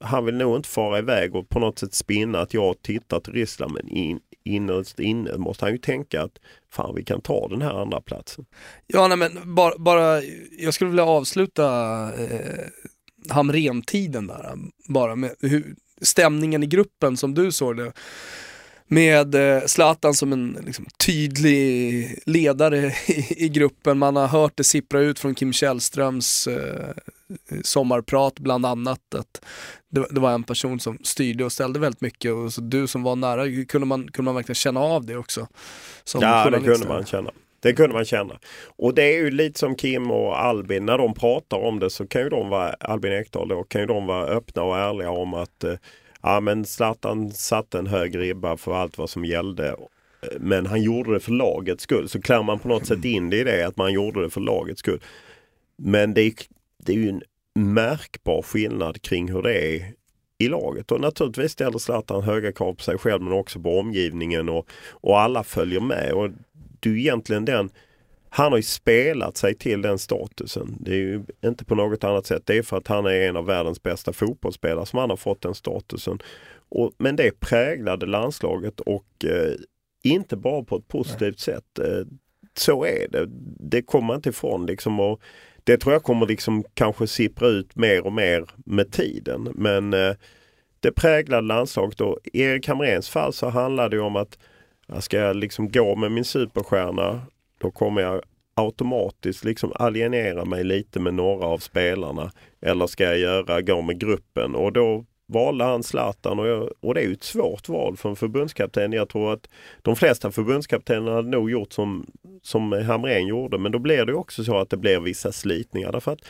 han vill nog inte fara iväg och på något sätt spinna att jag tittar till Ryssland men in, innerst inne måste han ju tänka att fan vi kan ta den här andra platsen. Ja nej men bara, bara jag skulle vilja avsluta eh, Hamren-tiden där bara med hur, stämningen i gruppen som du såg det med eh, Zlatan som en liksom, tydlig ledare i, i, gruppen. Man har hört det sippra ut från Kim Källströms eh, sommarprat bland annat. Att det, det, var en person som styrde och ställde väldigt mycket och så du som var nära, kunde man, kunde man verkligen känna av det också? ja, det kunde man känna. Det kunde man känna. Och det är ju lite som Kim och Albin, när de pratar om det så kan ju de vara, Albin Ekdal då, kan ju de vara öppna och ärliga om att eh, ja men Zlatan satte en hög ribba för allt vad som gällde. Eh, men han gjorde det för lagets skull. Så klär man på något sätt in det i det att man gjorde det för lagets skull. Men det är, det är ju en märkbar skillnad kring hur det är i laget. Och naturligtvis ställer Zlatan höga krav på sig själv men också på omgivningen och, och alla följer med. Och är egentligen den han har ju spelat sig till den statusen. Det är ju inte på något annat sätt. Det är för att han är en av världens bästa fotbollsspelare som han har fått den statusen. Och, men det präglade landslaget och eh, inte bara på ett positivt Nej. sätt. Eh, så är det. Det kommer man inte ifrån. Liksom, och det tror jag kommer liksom kanske sippra ut mer och mer med tiden. Men eh, det präglade landslaget och i Erik Hamrens fall så handlar det om att jag ska liksom gå med min superstjärna då kommer jag automatiskt liksom alienera mig lite med några av spelarna. Eller ska jag göra, gå med gruppen och då valde han Zlatan och, jag, och det är ju ett svårt val för en förbundskapten. Jag tror att de flesta förbundskaptener hade nog gjort som, som Hamrén gjorde men då blir det också så att det blir vissa slitningar därför att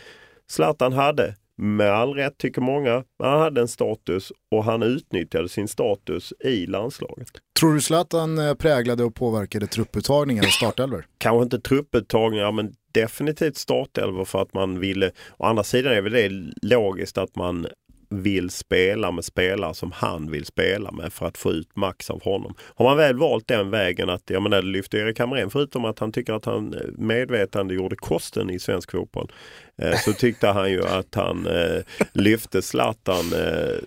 Zlatan hade med all rätt tycker många. Han hade en status och han utnyttjade sin status i landslaget. Tror du Zlatan eh, präglade och påverkade trupputtagningar och startelvor? Kanske inte trupputtagningar men definitivt startelvor för att man ville. Å andra sidan är väl det logiskt att man vill spela med spelare som han vill spela med för att få ut max av honom. Har man väl valt den vägen att, jag menar det lyfter Erik Hamrén förutom att han tycker att han eh, medvetande gjorde kosten i svensk fotboll. Eh, så tyckte han ju att han eh, lyfte Zlatan eh,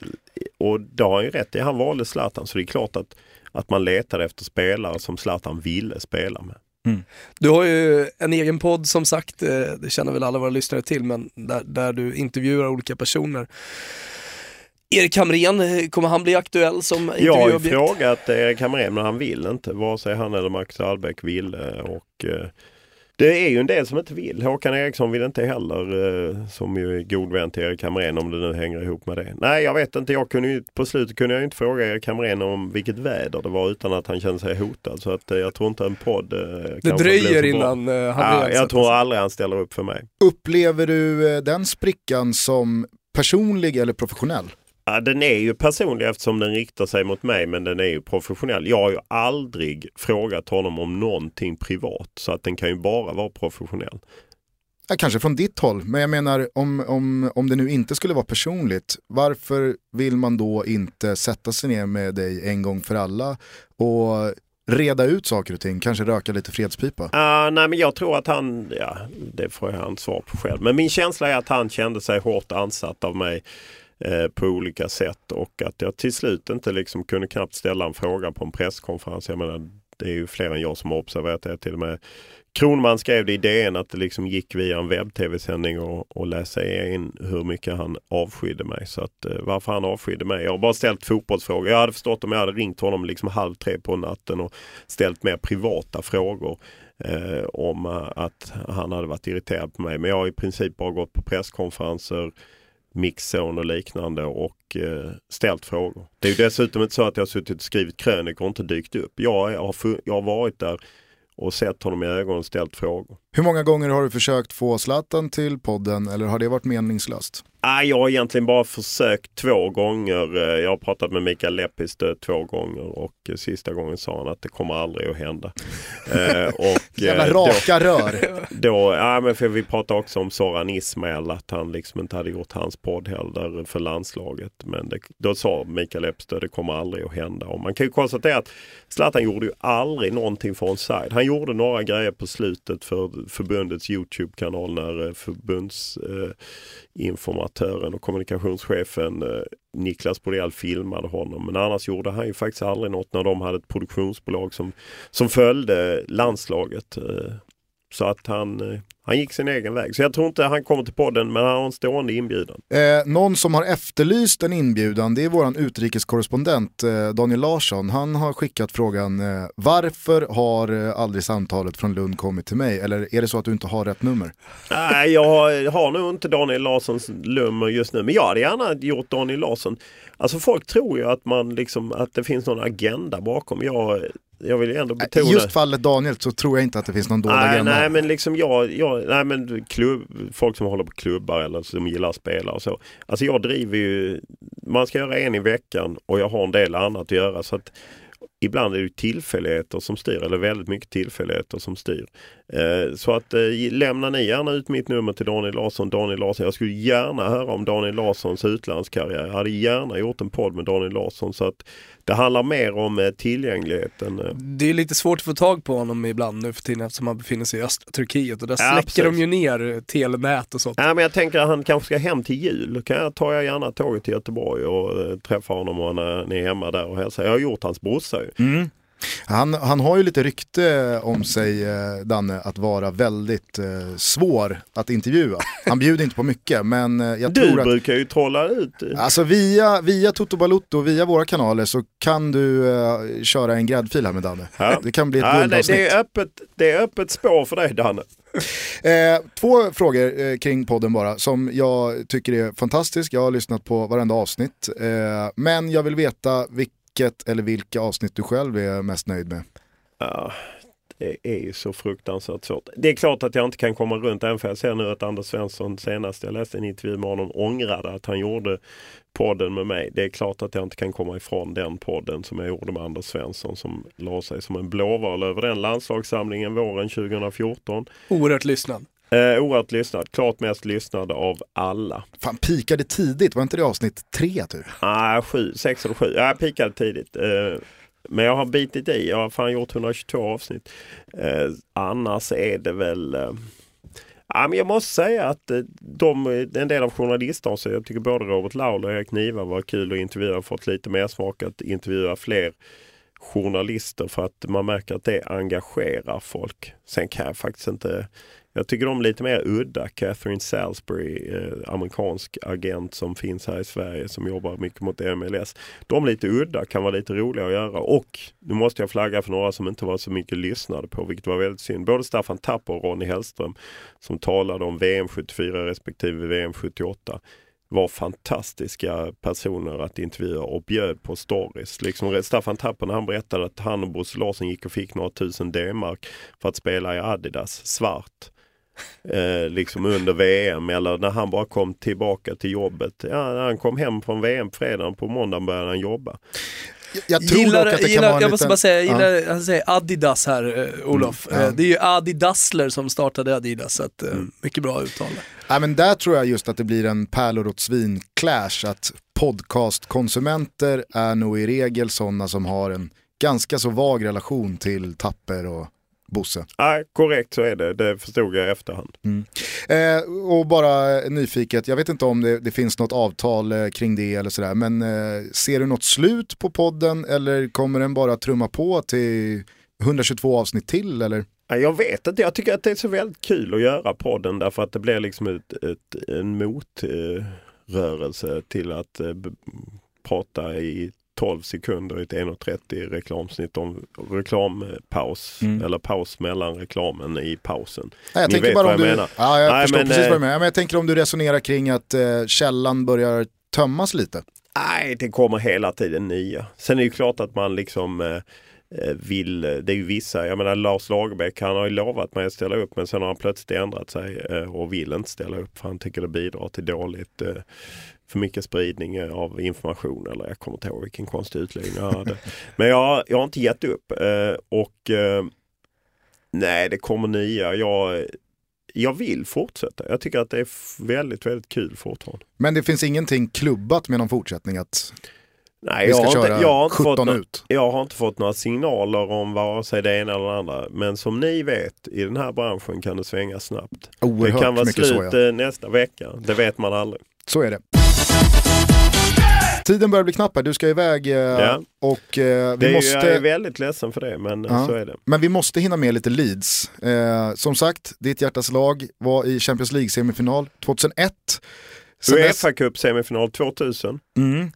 och det har han ju rätt i. Han valde Zlatan så det är klart att, att man letade efter spelare som Zlatan ville spela med. Mm. Du har ju en egen podd som sagt, eh, det känner väl alla våra lyssnare till, men där, där du intervjuar olika personer. Erik Hamrén, eh, kommer han bli aktuell som intervjuobjekt? Jag har ju frågat Erik Hamrén men han vill inte, vare sig han eller Max Albeck ville. Och, eh, det är ju en del som inte vill. Håkan Eriksson vill inte heller, eh, som ju är god vän till Erik Hamrén om det nu hänger ihop med det. Nej, jag vet inte. Jag kunde ju, på slutet kunde jag inte fråga Erik Hamrén om vilket väder det var utan att han kände sig hotad. Så att, eh, jag tror inte en podd eh, Det dröjer innan eh, han ja, Jag tror aldrig han ställer upp för mig. Upplever du eh, den sprickan som personlig eller professionell? Ja, den är ju personlig eftersom den riktar sig mot mig men den är ju professionell. Jag har ju aldrig frågat honom om någonting privat så att den kan ju bara vara professionell. Ja, kanske från ditt håll, men jag menar om, om, om det nu inte skulle vara personligt, varför vill man då inte sätta sig ner med dig en gång för alla och reda ut saker och ting, kanske röka lite fredspipa? Uh, nej men jag tror att han, ja det får jag inte svar på själv, men min känsla är att han kände sig hårt ansatt av mig Eh, på olika sätt och att jag till slut inte liksom kunde knappt ställa en fråga på en presskonferens. Jag menar, det är ju fler än jag som har observerat det. Till och med Kronman skrev det i DN att det liksom gick via en webb-tv-sändning och, och läsa in hur mycket han avskydde mig. Så att eh, varför han avskydde mig. Jag har bara ställt fotbollsfrågor. Jag hade förstått om jag hade ringt honom liksom halv tre på natten och ställt mer privata frågor. Eh, om eh, att han hade varit irriterad på mig. Men jag har i princip bara gått på presskonferenser mixzon och liknande och eh, ställt frågor. Det är ju dessutom inte så att jag har suttit och skrivit krönikor och inte dykt upp. Jag har, jag har varit där och sett honom i ögonen och ställt frågor. Hur många gånger har du försökt få Zlatan till podden eller har det varit meningslöst? Ah, jag har egentligen bara försökt två gånger. Eh, jag har pratat med Mikael Leppis två gånger och sista gången sa han att det kommer aldrig att hända. eh, och, Jävla eh, raka då, rör. Då, ja, men för vi pratade också om Soran Ismail, att han liksom inte hade gjort hans podd heller för landslaget. Men det, då sa Mikael Leppis att det kommer aldrig att hända. Och man kan ju konstatera att Zlatan gjorde ju aldrig någonting för onside. Han gjorde några grejer på slutet för förbundets Youtube-kanal när eh, förbundsinformatören och kommunikationschefen eh, Niklas Bodell filmade honom. Men annars gjorde han ju faktiskt aldrig något när de hade ett produktionsbolag som, som följde landslaget. Eh. Så att han, eh, han gick sin egen väg. Så jag tror inte han kommer till podden men han har en stående inbjudan. Eh, någon som har efterlyst en inbjudan det är våran utrikeskorrespondent eh, Daniel Larsson. Han har skickat frågan eh, varför har eh, aldrig samtalet från Lund kommit till mig? Eller är det så att du inte har rätt nummer? Nej, jag har nog inte Daniel Larssons nummer just nu. Men jag hade gärna gjort Daniel Larsson. Alltså folk tror ju att, man liksom, att det finns någon agenda bakom. Jag jag vill ändå betona... Just fallet Daniel så tror jag inte att det finns någon dold agenda. Nej men liksom jag, jag nej men klubb, folk som håller på klubbar eller som gillar att spela och så. Alltså jag driver ju, man ska göra en i veckan och jag har en del annat att göra. så att Ibland är det tillfälligheter som styr, eller väldigt mycket tillfälligheter som styr. Eh, så att eh, lämna ni gärna ut mitt nummer till Daniel Larsson. Daniel Larsson. Jag skulle gärna höra om Daniel Larssons utlandskarriär. Jag hade gärna gjort en podd med Daniel Larsson. Så att det handlar mer om eh, tillgängligheten. Eh. Det är lite svårt att få tag på honom ibland nu för tiden eftersom han befinner sig i östra Turkiet och där ja, släcker de ju ner telenät och sånt. Ja, men jag tänker att han kanske ska hem till jul. Då kan jag, tar jag gärna tåget till Göteborg och träffar honom och ni är hemma där och hälsar. Jag har gjort hans brorsa Mm. Han, han har ju lite rykte om sig, eh, Danne, att vara väldigt eh, svår att intervjua. Han bjuder inte på mycket, men eh, jag du tror att... Du brukar ju trolla ut. Alltså via, via Toto Balutto, via våra kanaler så kan du eh, köra en gräddfil här med Danne. Ja. Det kan bli ett ja, det, det, är öppet, det är öppet spår för dig Danne. Eh, två frågor eh, kring podden bara som jag tycker är fantastisk. Jag har lyssnat på varenda avsnitt. Eh, men jag vill veta vilka vilket eller vilka avsnitt du själv är mest nöjd med? Ja, det är ju så fruktansvärt svårt. Det är klart att jag inte kan komma runt, även för jag ser nu att Anders Svensson senast jag läste en intervju med honom ångrade att han gjorde podden med mig. Det är klart att jag inte kan komma ifrån den podden som jag gjorde med Anders Svensson som la sig som en blåval över den landslagssamlingen våren 2014. Oerhört lyssnad. Eh, oerhört lyssnad. Klart mest lyssnad av alla. Fan, pikade tidigt. Var inte det avsnitt tre typ? Nej, sju, sex eller sju. Jag pikade tidigt. Eh, men jag har bitit i. Jag har fan gjort 122 avsnitt. Eh, annars är det väl eh, Ja, men jag måste säga att eh, de, en del av journalisterna, så jag tycker både Robert Laul och Erik Niva var kul att intervjua. Fått lite mer smak att intervjua fler journalister för att man märker att det engagerar folk. Sen kan jag faktiskt inte jag tycker de lite mer udda. Catherine Salisbury, eh, amerikansk agent som finns här i Sverige som jobbar mycket mot MLS. De lite udda, kan vara lite roliga att göra och nu måste jag flagga för några som inte var så mycket lyssnade på, vilket var väldigt synd. Både Staffan Tapper och Ronny Hellström som talade om VM 74 respektive VM 78 var fantastiska personer att intervjua och bjöd på stories. Liksom Staffan Tapper när han berättade att han och Bosse Larsson gick och fick några tusen D-mark för att spela i Adidas svart eh, liksom under VM eller när han bara kom tillbaka till jobbet. Ja, när han kom hem från VM fredagen, på måndagen började han jobba. Jag tror gillar, att det gillar, kan vara en Jag måste bara säga, jag gillar, ja. han säger Adidas här, eh, Olof. Mm, ja. Eh, det är ju Adi Dassler som startade Adidas, så att, eh, mm. mycket bra uttal. Ja, men där tror jag just att det blir en pärlor och svin-clash, att podcastkonsumenter är nog i regel sådana som har en ganska så vag relation till Tapper och Bosse. Ja, korrekt så är det, det förstod jag i efterhand. Mm. Eh, och bara nyfiket, jag vet inte om det, det finns något avtal eh, kring det eller sådär, men eh, ser du något slut på podden eller kommer den bara trumma på till 122 avsnitt till eller? Jag vet inte, jag tycker att det är så väldigt kul att göra podden därför att det blir liksom ett, ett, en motrörelse till att eh, prata i 12 sekunder i ett 1.30 reklamsnitt om reklampaus. Mm. Eller paus mellan reklamen i pausen. Nej, jag Ni tänker vet bara vad om jag du, menar. Ja, jag Nej, förstår men, precis eh, vad du menar. Men jag tänker om du resonerar kring att eh, källan börjar tömmas lite. Nej, det kommer hela tiden nya. Sen är det ju klart att man liksom eh, eh, vill, det är ju vissa, jag menar Lars Lagerbäck han har ju lovat mig att ställa upp men sen har han plötsligt ändrat sig eh, och vill inte ställa upp för han tycker det bidrar till dåligt eh, för mycket spridning av information eller jag kommer inte ihåg vilken konstig utläggning jag hade. Men jag, jag har inte gett upp eh, och eh, nej det kommer nya. Jag, jag vill fortsätta. Jag tycker att det är väldigt, väldigt kul fortfarande. Men det finns ingenting klubbat med någon fortsättning att Nej, vi jag ska har, köra inte, jag, har inte fått 17 nå- ut. jag har inte fått några signaler om vare sig det ena eller det andra. Men som ni vet, i den här branschen kan det svänga snabbt. Det Oerhört kan vara mycket så slut ja. eh, nästa vecka. Det vet man aldrig. Så är det. Tiden börjar bli knapp här, du ska iväg eh, Ja. och eh, Det vi är, måste... Jag är väldigt ledsen för det, men Ja. så är det. Men vi måste hinna med lite Leeds. Eh, som sagt, ditt hjärtas lag var i Champions League-semifinal 2001. Sen dess- Uefa Cup semifinal 2000, Mm. Eh,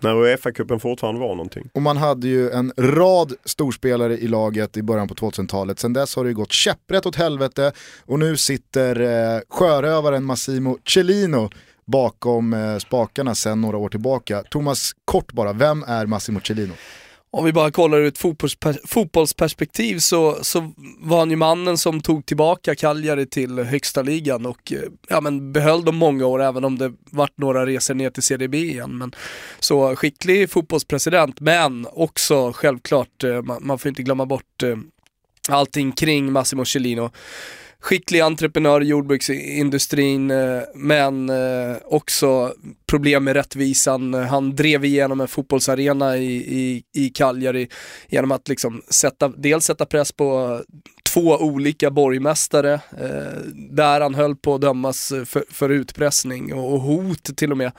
när Uefa-cupen fortfarande var någonting. och man hade ju en rad storspelare i laget i början på 2000-talet. Sen dess har det ju gått käpprätt åt helvete och nu sitter eh, sjörövaren Massimo Cellino bakom eh, spakarna sedan några år tillbaka. Thomas, kort bara, vem är Massimo Cellino? Om vi bara kollar ur ett fotbollsperspektiv så, så var han ju mannen som tog tillbaka Cagliari till högsta ligan och eh, ja, men behöll dem många år även om det vart några resor ner till CDB igen. Men, så skicklig fotbollspresident men också självklart, eh, man, man får inte glömma bort eh, allting kring Massimo Cellino. Skicklig entreprenör i jordbruksindustrin eh, men eh, också problem med rättvisan. Han drev igenom en fotbollsarena i, i, i Cagliari genom att liksom sätta, dels sätta press på två olika borgmästare eh, där han höll på att dömas för, för utpressning och, och hot till och med.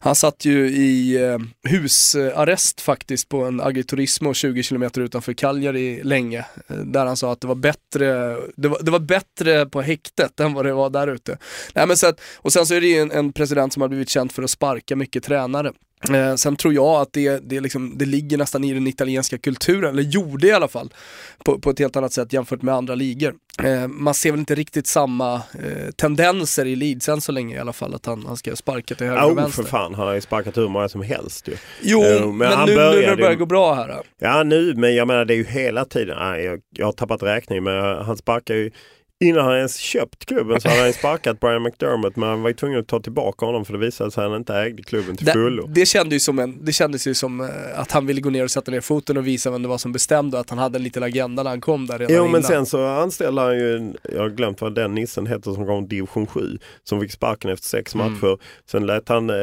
Han satt ju i eh, husarrest faktiskt på en agriturismo 20 km utanför Cagliari länge. Eh, där han sa att det var bättre, det var, det var bättre på häktet än vad det var där ute. Nej, men så att, och sen så är det ju en, en president som har blivit känd för att sparka mycket tränare. Eh, sen tror jag att det, det, liksom, det ligger nästan i den italienska kulturen, eller gjorde i alla fall, på, på ett helt annat sätt jämfört med andra ligor. Eh, man ser väl inte riktigt samma eh, tendenser i Leeds än så länge i alla fall, att han, han ska sparka till höger och vänster. för fan, han har ju sparkat hur många som helst ju. Jo, Eh, men, men han nu, nu när det började- börjar gå bra här. då. Ja nu, men jag menar det är ju hela tiden, jag, jag har tappat räkning men han sparkar ju Innan han ens köpt klubben så hade han sparkat Brian McDermott men han var ju tvungen att ta tillbaka honom för det visade sig att han inte ägde klubben till fullo. Det, det, kände ju som en, det kändes ju som eh, att han ville gå ner och sätta ner foten och visa vem det var som bestämde och att han hade en liten agenda när han kom där redan Jo innan. men sen så anställde han ju, jag har glömt vad den nissen heter som kom division 7, som fick sparken efter sex Mm. matcher. Sen lät han eh,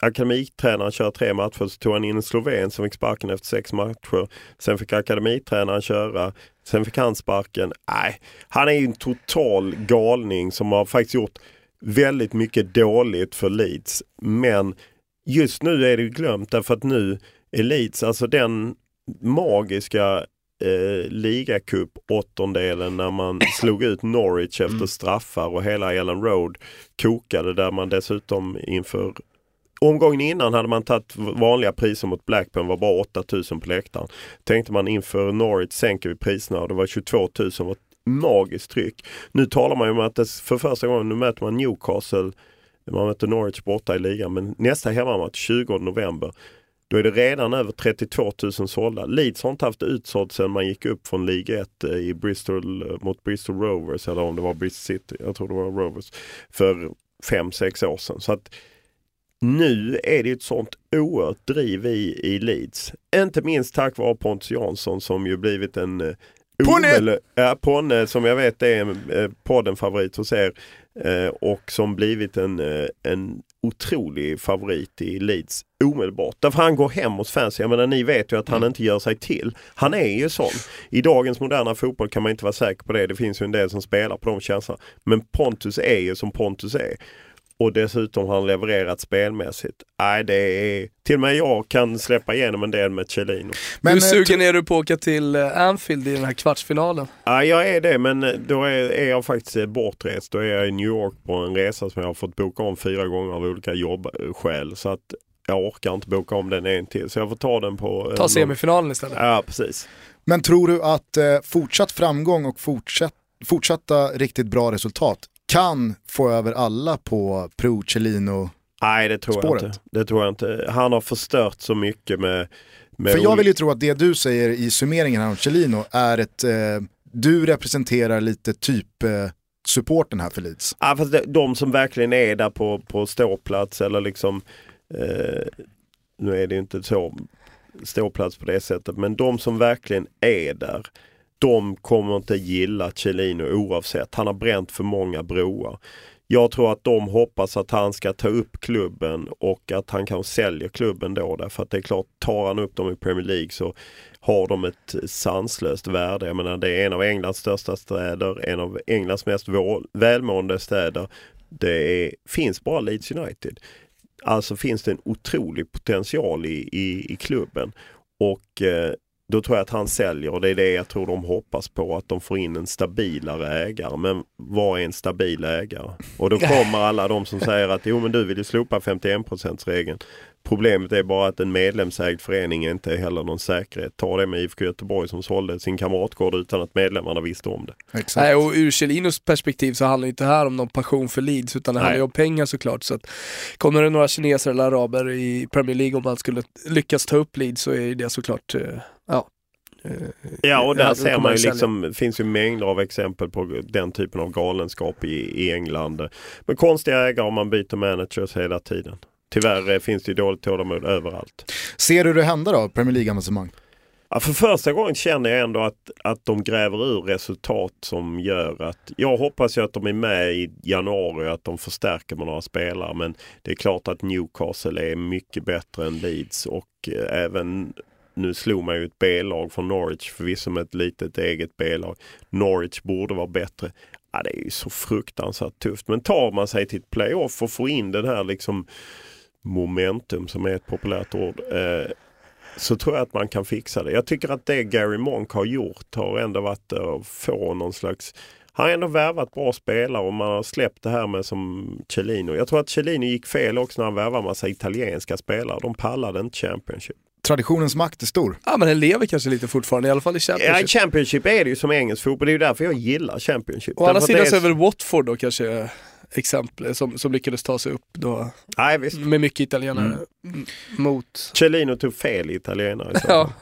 akademitränaren köra tre matcher, så tog han in en sloven som fick sparken efter sex matcher. Sen fick akademitränaren köra, sen fick han sparken. Nej, han är ju en total galning som har faktiskt gjort väldigt mycket dåligt för Leeds. Men just nu är det glömt därför att nu är Leeds, alltså den magiska eh, ligacup åttondelen när man slog ut Norwich efter straffar och hela Ellen Road kokade där man dessutom inför Omgången innan hade man tagit vanliga priser mot Blackburn var bara 8000 på läktaren. Tänkte man inför Norwich sänker vi priserna och det var 22 000 var ett magiskt tryck. Nu talar man ju om att det för första gången, nu möter man Newcastle, man möter Norwich borta i ligan, men nästa hemmamatch 20 november då är det redan över 32 000 sålda. Leeds har inte haft utsålt sedan man gick upp från Liga 1 eh, i Bristol eh, mot Bristol Rovers eller om det var Bristol City, jag tror det var Rovers, för 5-6 år sedan. Så att nu är det ett sånt oerhört driv i, i Leeds. Inte minst tack vare Pontus Jansson som ju blivit en eh, Ponne! Ja, Ponne som jag vet är en eh, podden-favorit hos er eh, och som blivit en, eh, en otrolig favorit i Leeds omedelbart. Därför han går hem hos fans. Jag menar ni vet ju att han inte gör sig till. Han är ju sån. I dagens moderna fotboll kan man inte vara säker på det. Det finns ju en del som spelar på de känslorna. Men Pontus är ju som Pontus är. Och dessutom har han levererat spelmässigt. Nej, det är... Till och med jag kan släppa igenom en del med Cellino. Men, Hur eh, sugen är du på att åka till eh, Anfield i den här kvartsfinalen? Ja, jag är det, men då är, är jag faktiskt eh, bortrest. Då är jag i New York på en resa som jag har fått boka om fyra gånger av olika jobbskäl. Så att jag orkar inte boka om den en till så jag får ta den på... eh, Ta någon- semifinalen istället. Ja, precis. Men tror du att eh, fortsatt framgång och fortsatt, fortsatta riktigt bra resultat kan få över alla på Pro Celino? Nej, det tror Spåret. jag inte. Det tror jag inte. Han har förstört så mycket med... med För jag vill ju tro att det du säger i summeringen här om Celino är ett, eh, du representerar lite typ eh, supporten här för Leeds. Ja, fast det, de som verkligen är där på, på ståplats eller liksom eh, Nu är det ju inte så ståplats på det sättet men de som verkligen är där de kommer inte gilla Celino oavsett. Han har bränt för många broar. Jag tror att de hoppas att han ska ta upp klubben och att han kan sälja klubben då därför att det är klart, tar han upp dem i Premier League så har de ett sanslöst värde. Jag menar det är en av Englands största städer, en av Englands mest välmående städer. Det är, finns bara Leeds United. Alltså finns det en otrolig potential i, i, i klubben. Och eh, då tror jag att han säljer och det är det jag tror de hoppas på. Att de får in en stabilare ägare. Men vad är en stabil ägare? Och då kommer alla de som säger att jo men du vill ju slopa 51%-regeln. Problemet är bara att en medlemsägd förening inte är heller någon säkerhet. Ta det med IFK Göteborg som sålde sin kamratgård utan att medlemmarna visste om det. Exakt. Nej, och ur Celinos perspektiv så handlar det inte här om någon passion för Leeds utan det handlar ju om pengar såklart. Så att kommer det några kineser eller araber i Premier League om man skulle lyckas ta upp Leeds så är det såklart, eh, ja. eh, Ja och där då ser man ju det liksom, det finns ju mängder av exempel på den typen av galenskap i, i England. Men konstiga ägare om man byter managers hela tiden. Tyvärr eh, finns det ju dåligt tålamod överallt. Ser du det hända då, Premier League-avancemang? Ja, för första gången känner jag ändå att, att de gräver ur resultat som gör att jag hoppas ju att de är med i januari och att de förstärker med några spelare. Men det är klart att Newcastle är mycket bättre än Leeds och eh, även nu slog man ju ett B-lag från Norwich, förvisso med ett litet eget B-lag. Norwich borde vara bättre. Ja, det är ju så fruktansvärt tufft. Men tar man sig till ett playoff och får in den här liksom momentum som är ett populärt ord. Eh, så tror jag att man kan fixa det. Jag tycker att det Gary Monk har gjort har ändå varit att få någon slags han har ändå värvat bra spelare och man har släppt det här med som Cellino. Jag tror att Cellino gick fel också när han värvade massa italienska spelare. De pallade inte Championship. Traditionens makt är stor. Ja men den lever kanske lite fortfarande, i alla fall i Ja, Championship. i Championship är det ju som engelsk fotboll. Det är ju därför jag gillar Championship. Å andra sidan så är väl Watford då kanske exempel som, som lyckades ta sig upp då Nej visst. med mycket italienare Mm. mot... Cellino tog fel italienare. Ja,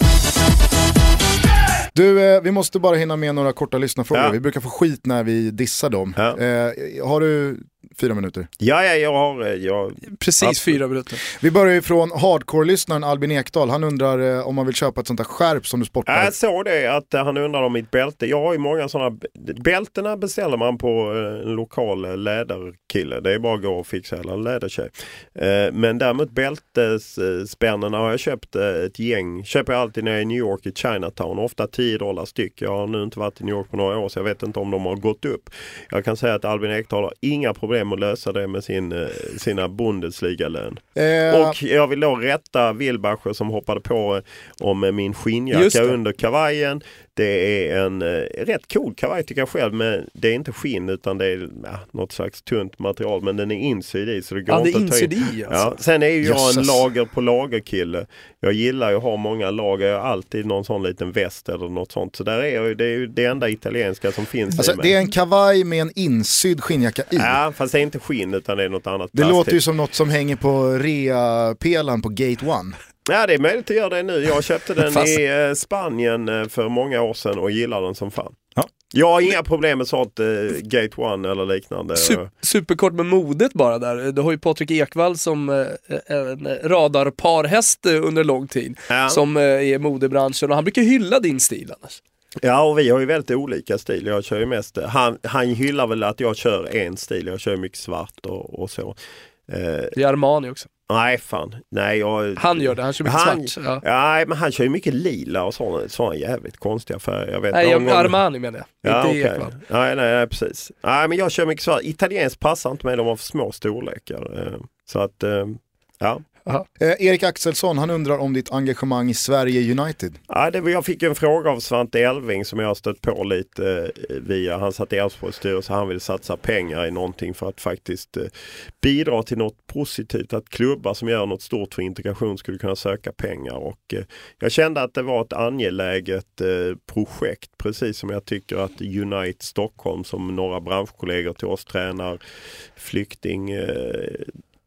Du, eh, vi måste bara hinna med några korta lyssnarfrågor. Ja. Vi brukar få skit när vi dissar dem. Ja. Eh, har du fyra minuter? Ja, ja, jag har... eh, Jag, precis Absolut. fyra minuter. Vi börjar ju från hardcore-lyssnaren Albin Ekdal. Han undrar eh, om man vill köpa ett sånt där skärp som du sportar. jag såg det att eh, han undrar om mitt bälte. Jag har ju många sådana. Bältena beställer man på eh, en lokal läderkille. Det är bara att gå och fixa eller en lädertjej. Eh, Men däremot bältesspännena har jag köpt ett gäng. Köper jag alltid när jag är i New York i Chinatown. Ofta 10 dollar styck. Jag har nu inte varit i New York på några år så jag vet inte om de har gått upp. Jag kan säga att Albin Ekdal har inga problem att lösa det med sin, eh, sina Bundesliga-lön. Eh, Och jag vill då rätta Wilbacher som hoppade på eh, om min skinnjacka under kavajen. Det är en eh, rätt cool kavaj tycker jag själv men det är inte skinn utan det är ja, något slags tunt material men den är insydd i så det går Ja, det är inte att ta in. i alltså. Ja, sen är ju jag en lager på lager kille. Jag gillar ju att ha många lager. Jag har alltid någon sån liten väst eller något sånt. Så där är jag det är ju det enda italienska som finns alltså, i mig. det är en kavaj med en insydd skinnjacka i. Ja, fast det är inte skinn utan det är något annat. Det plastigt. låter ju som något som hänger på rea-pelaren på Gate One. Ja det är möjligt att göra det nu. Jag köpte den Fast- i eh, Spanien eh, för många år sedan och gillar den som fan. Ja. Jag har inga problem med sånt eh, Gate One eller liknande. Sup- superkort med modet bara där. Du har ju Patrik Ekwall som eh, en radarparhäst eh, under lång tid. Ja. Som eh, är i modebranschen och han brukar hylla din stil annars. ja och vi har ju väldigt olika stil. Jag kör ju mest, han, han hyllar väl att jag kör en stil. Jag kör mycket svart och, och så. Eh, Det är Armani också. Nej fan, nej jag... Han gör det, han kör mycket Han- svart. Ja. Nej men han kör ju mycket lila och sådana, sådana jävligt konstiga färger. Jag vet Nej, jag, gång- Armani menar jag, Ja, inte okej. Ekwall. Nej, nej, nej, precis. Nej, men jag kör mycket svart. Italienskt passar inte mig, de har för små storlekar. Eh, Så att, eh, ja. Eh, Erik Axelsson, han undrar om ditt engagemang i Sverige United. Ja, det, jag fick en fråga av Svante Elving som jag har stött på lite eh, via, han satt i Elfsborgs styrelse, han vill satsa pengar i någonting för att faktiskt eh, bidra till något positivt. Att klubbar som gör något stort för integration skulle kunna söka pengar. Och, eh, jag kände att det var ett angeläget eh, projekt, precis som jag tycker att Unite Stockholm som några branschkollegor till oss tränar flykting eh,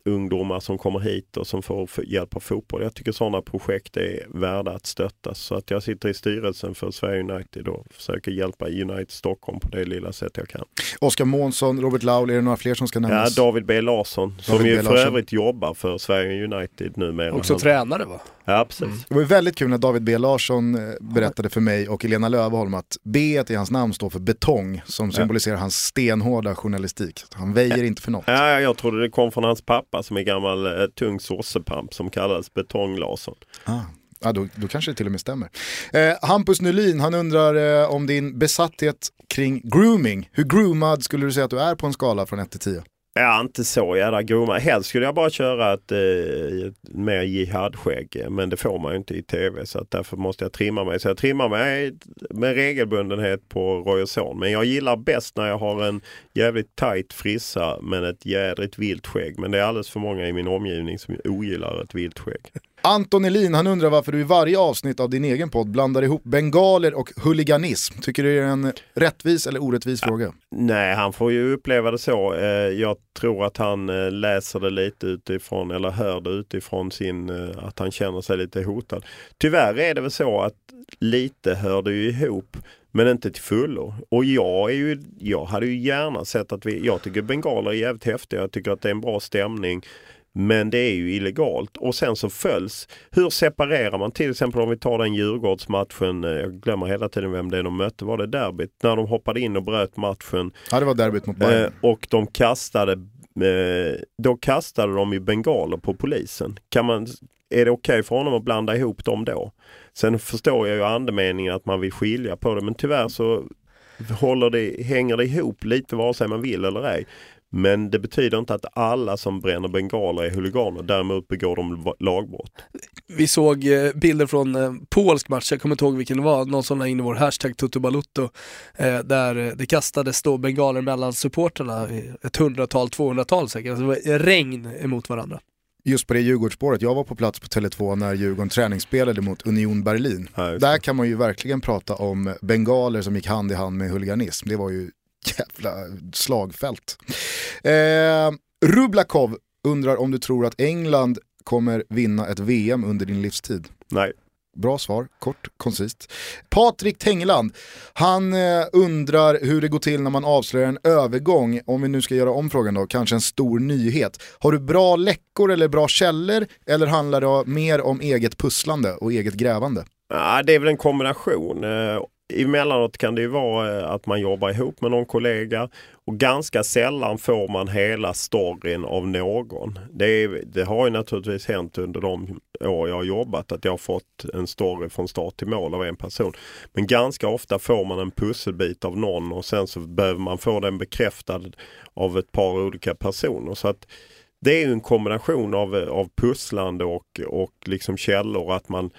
ungdomar som kommer hit och som får hjälp av fotboll. Jag tycker sådana projekt är värda att stöttas. Så att jag sitter i styrelsen för Sverige United och försöker hjälpa United Stockholm på det lilla sätt jag kan. Oskar Månsson, Robert Laul, är det några fler som ska nämnas? Ja, David B Larsson som David ju för övrigt jobbar för Sverige United numera. Också tränare va? Ja, precis. Mm. Det var väldigt kul när David B Larsson eh, berättade för mig och Elena Löfholm att B i hans namn står för betong som symboliserar ja. hans stenhårda journalistik. Han väjer ja. inte för något. Ja, jag trodde det kom från hans pappa som är gammal eh, tung sossepamp som kallades Betong Larsson. Ah. Ja, då, då kanske det till och med stämmer. Eh, Hampus Nylin, han undrar eh, om din besatthet kring grooming. Hur groomad skulle du säga att du är på en skala från 1 till 10? Ja, inte så jävla grova. Helst skulle jag bara köra ett, eh, ett mer jihadskägg. Men det får man ju inte i tv så att därför måste jag trimma mig. Så jag trimmar mig med regelbundenhet på Roy Son. Men jag gillar bäst när jag har en jävligt tight frissa men ett jädrigt vilt skägg. Men det är alldeles för många i min omgivning som ogillar ett vilt skägg. Anton Elin, han undrar varför du i varje avsnitt av din egen podd blandar ihop bengaler och huliganism. Tycker du det är en rättvis eller orättvis ja, fråga? Nej, han får ju uppleva det så. Eh, jag tror att han eh, läser det lite utifrån, eller hör det utifrån sin, eh, att han känner sig lite hotad. Tyvärr är det väl så att lite hör det ju ihop men inte till fullo. Och jag, är ju, jag hade ju gärna sett att vi, jag tycker bengaler är jävligt häftiga, jag tycker att det är en bra stämning. Men det är ju illegalt och sen så följs. Hur separerar man till exempel om vi tar den Djurgårdsmatchen, eh, jag glömmer hela tiden vem det är de mötte, var det derbyt? När de hoppade in och bröt matchen. Ja det var derbyt mot Bayern. Eh, och de kastade, eh, då kastade de ju bengaler på polisen. Kan man, är det okej okay för honom att blanda ihop dem då? Sen förstår jag ju andemeningen att man vill skilja på det men tyvärr så håller det, hänger det ihop lite vare sig man vill eller ej. Men det betyder inte att alla som bränner bengaler är huliganer, däremot begår de lagbrott. Vi såg eh, bilder från eh, polsk match, jag kommer inte ihåg vilken det var, någon som la in i vår hashtag Tutubalutto, eh, där det kastades då bengaler mellan supporterna, ett hundratal, tvåhundratal säkert, alltså det var regn emot varandra. Just på det Djurgårdsspåret, jag var på plats på Tele2 när Djurgården träningsspelade mot Union Berlin. Ja, Där kan man ju verkligen prata om bengaler som gick hand i hand med huliganism. Det var ju jävla slagfält. Eh, Rublakov undrar om du tror att England kommer vinna ett VM under din livstid? Nej. Bra svar, kort, koncist. Patrik Tengeland, han eh, undrar hur det går till när man avslöjar en övergång, om vi nu ska göra om frågan då, kanske en stor nyhet. Har du bra läckor eller bra källor eller handlar det mer om eget pusslande och eget grävande? Ja, det är väl en kombination. Emellanåt kan det ju vara eh, att man jobbar ihop med någon kollega och ganska sällan får man hela storyn av någon. Det, är, det har ju naturligtvis hänt under de år jag har jobbat att jag har fått en story från start till mål av en person. Men ganska ofta får man en pusselbit av någon och sen så behöver man få den bekräftad av ett par olika personer. Så att det är en kombination av, eh, av pusslande och, och liksom källor att man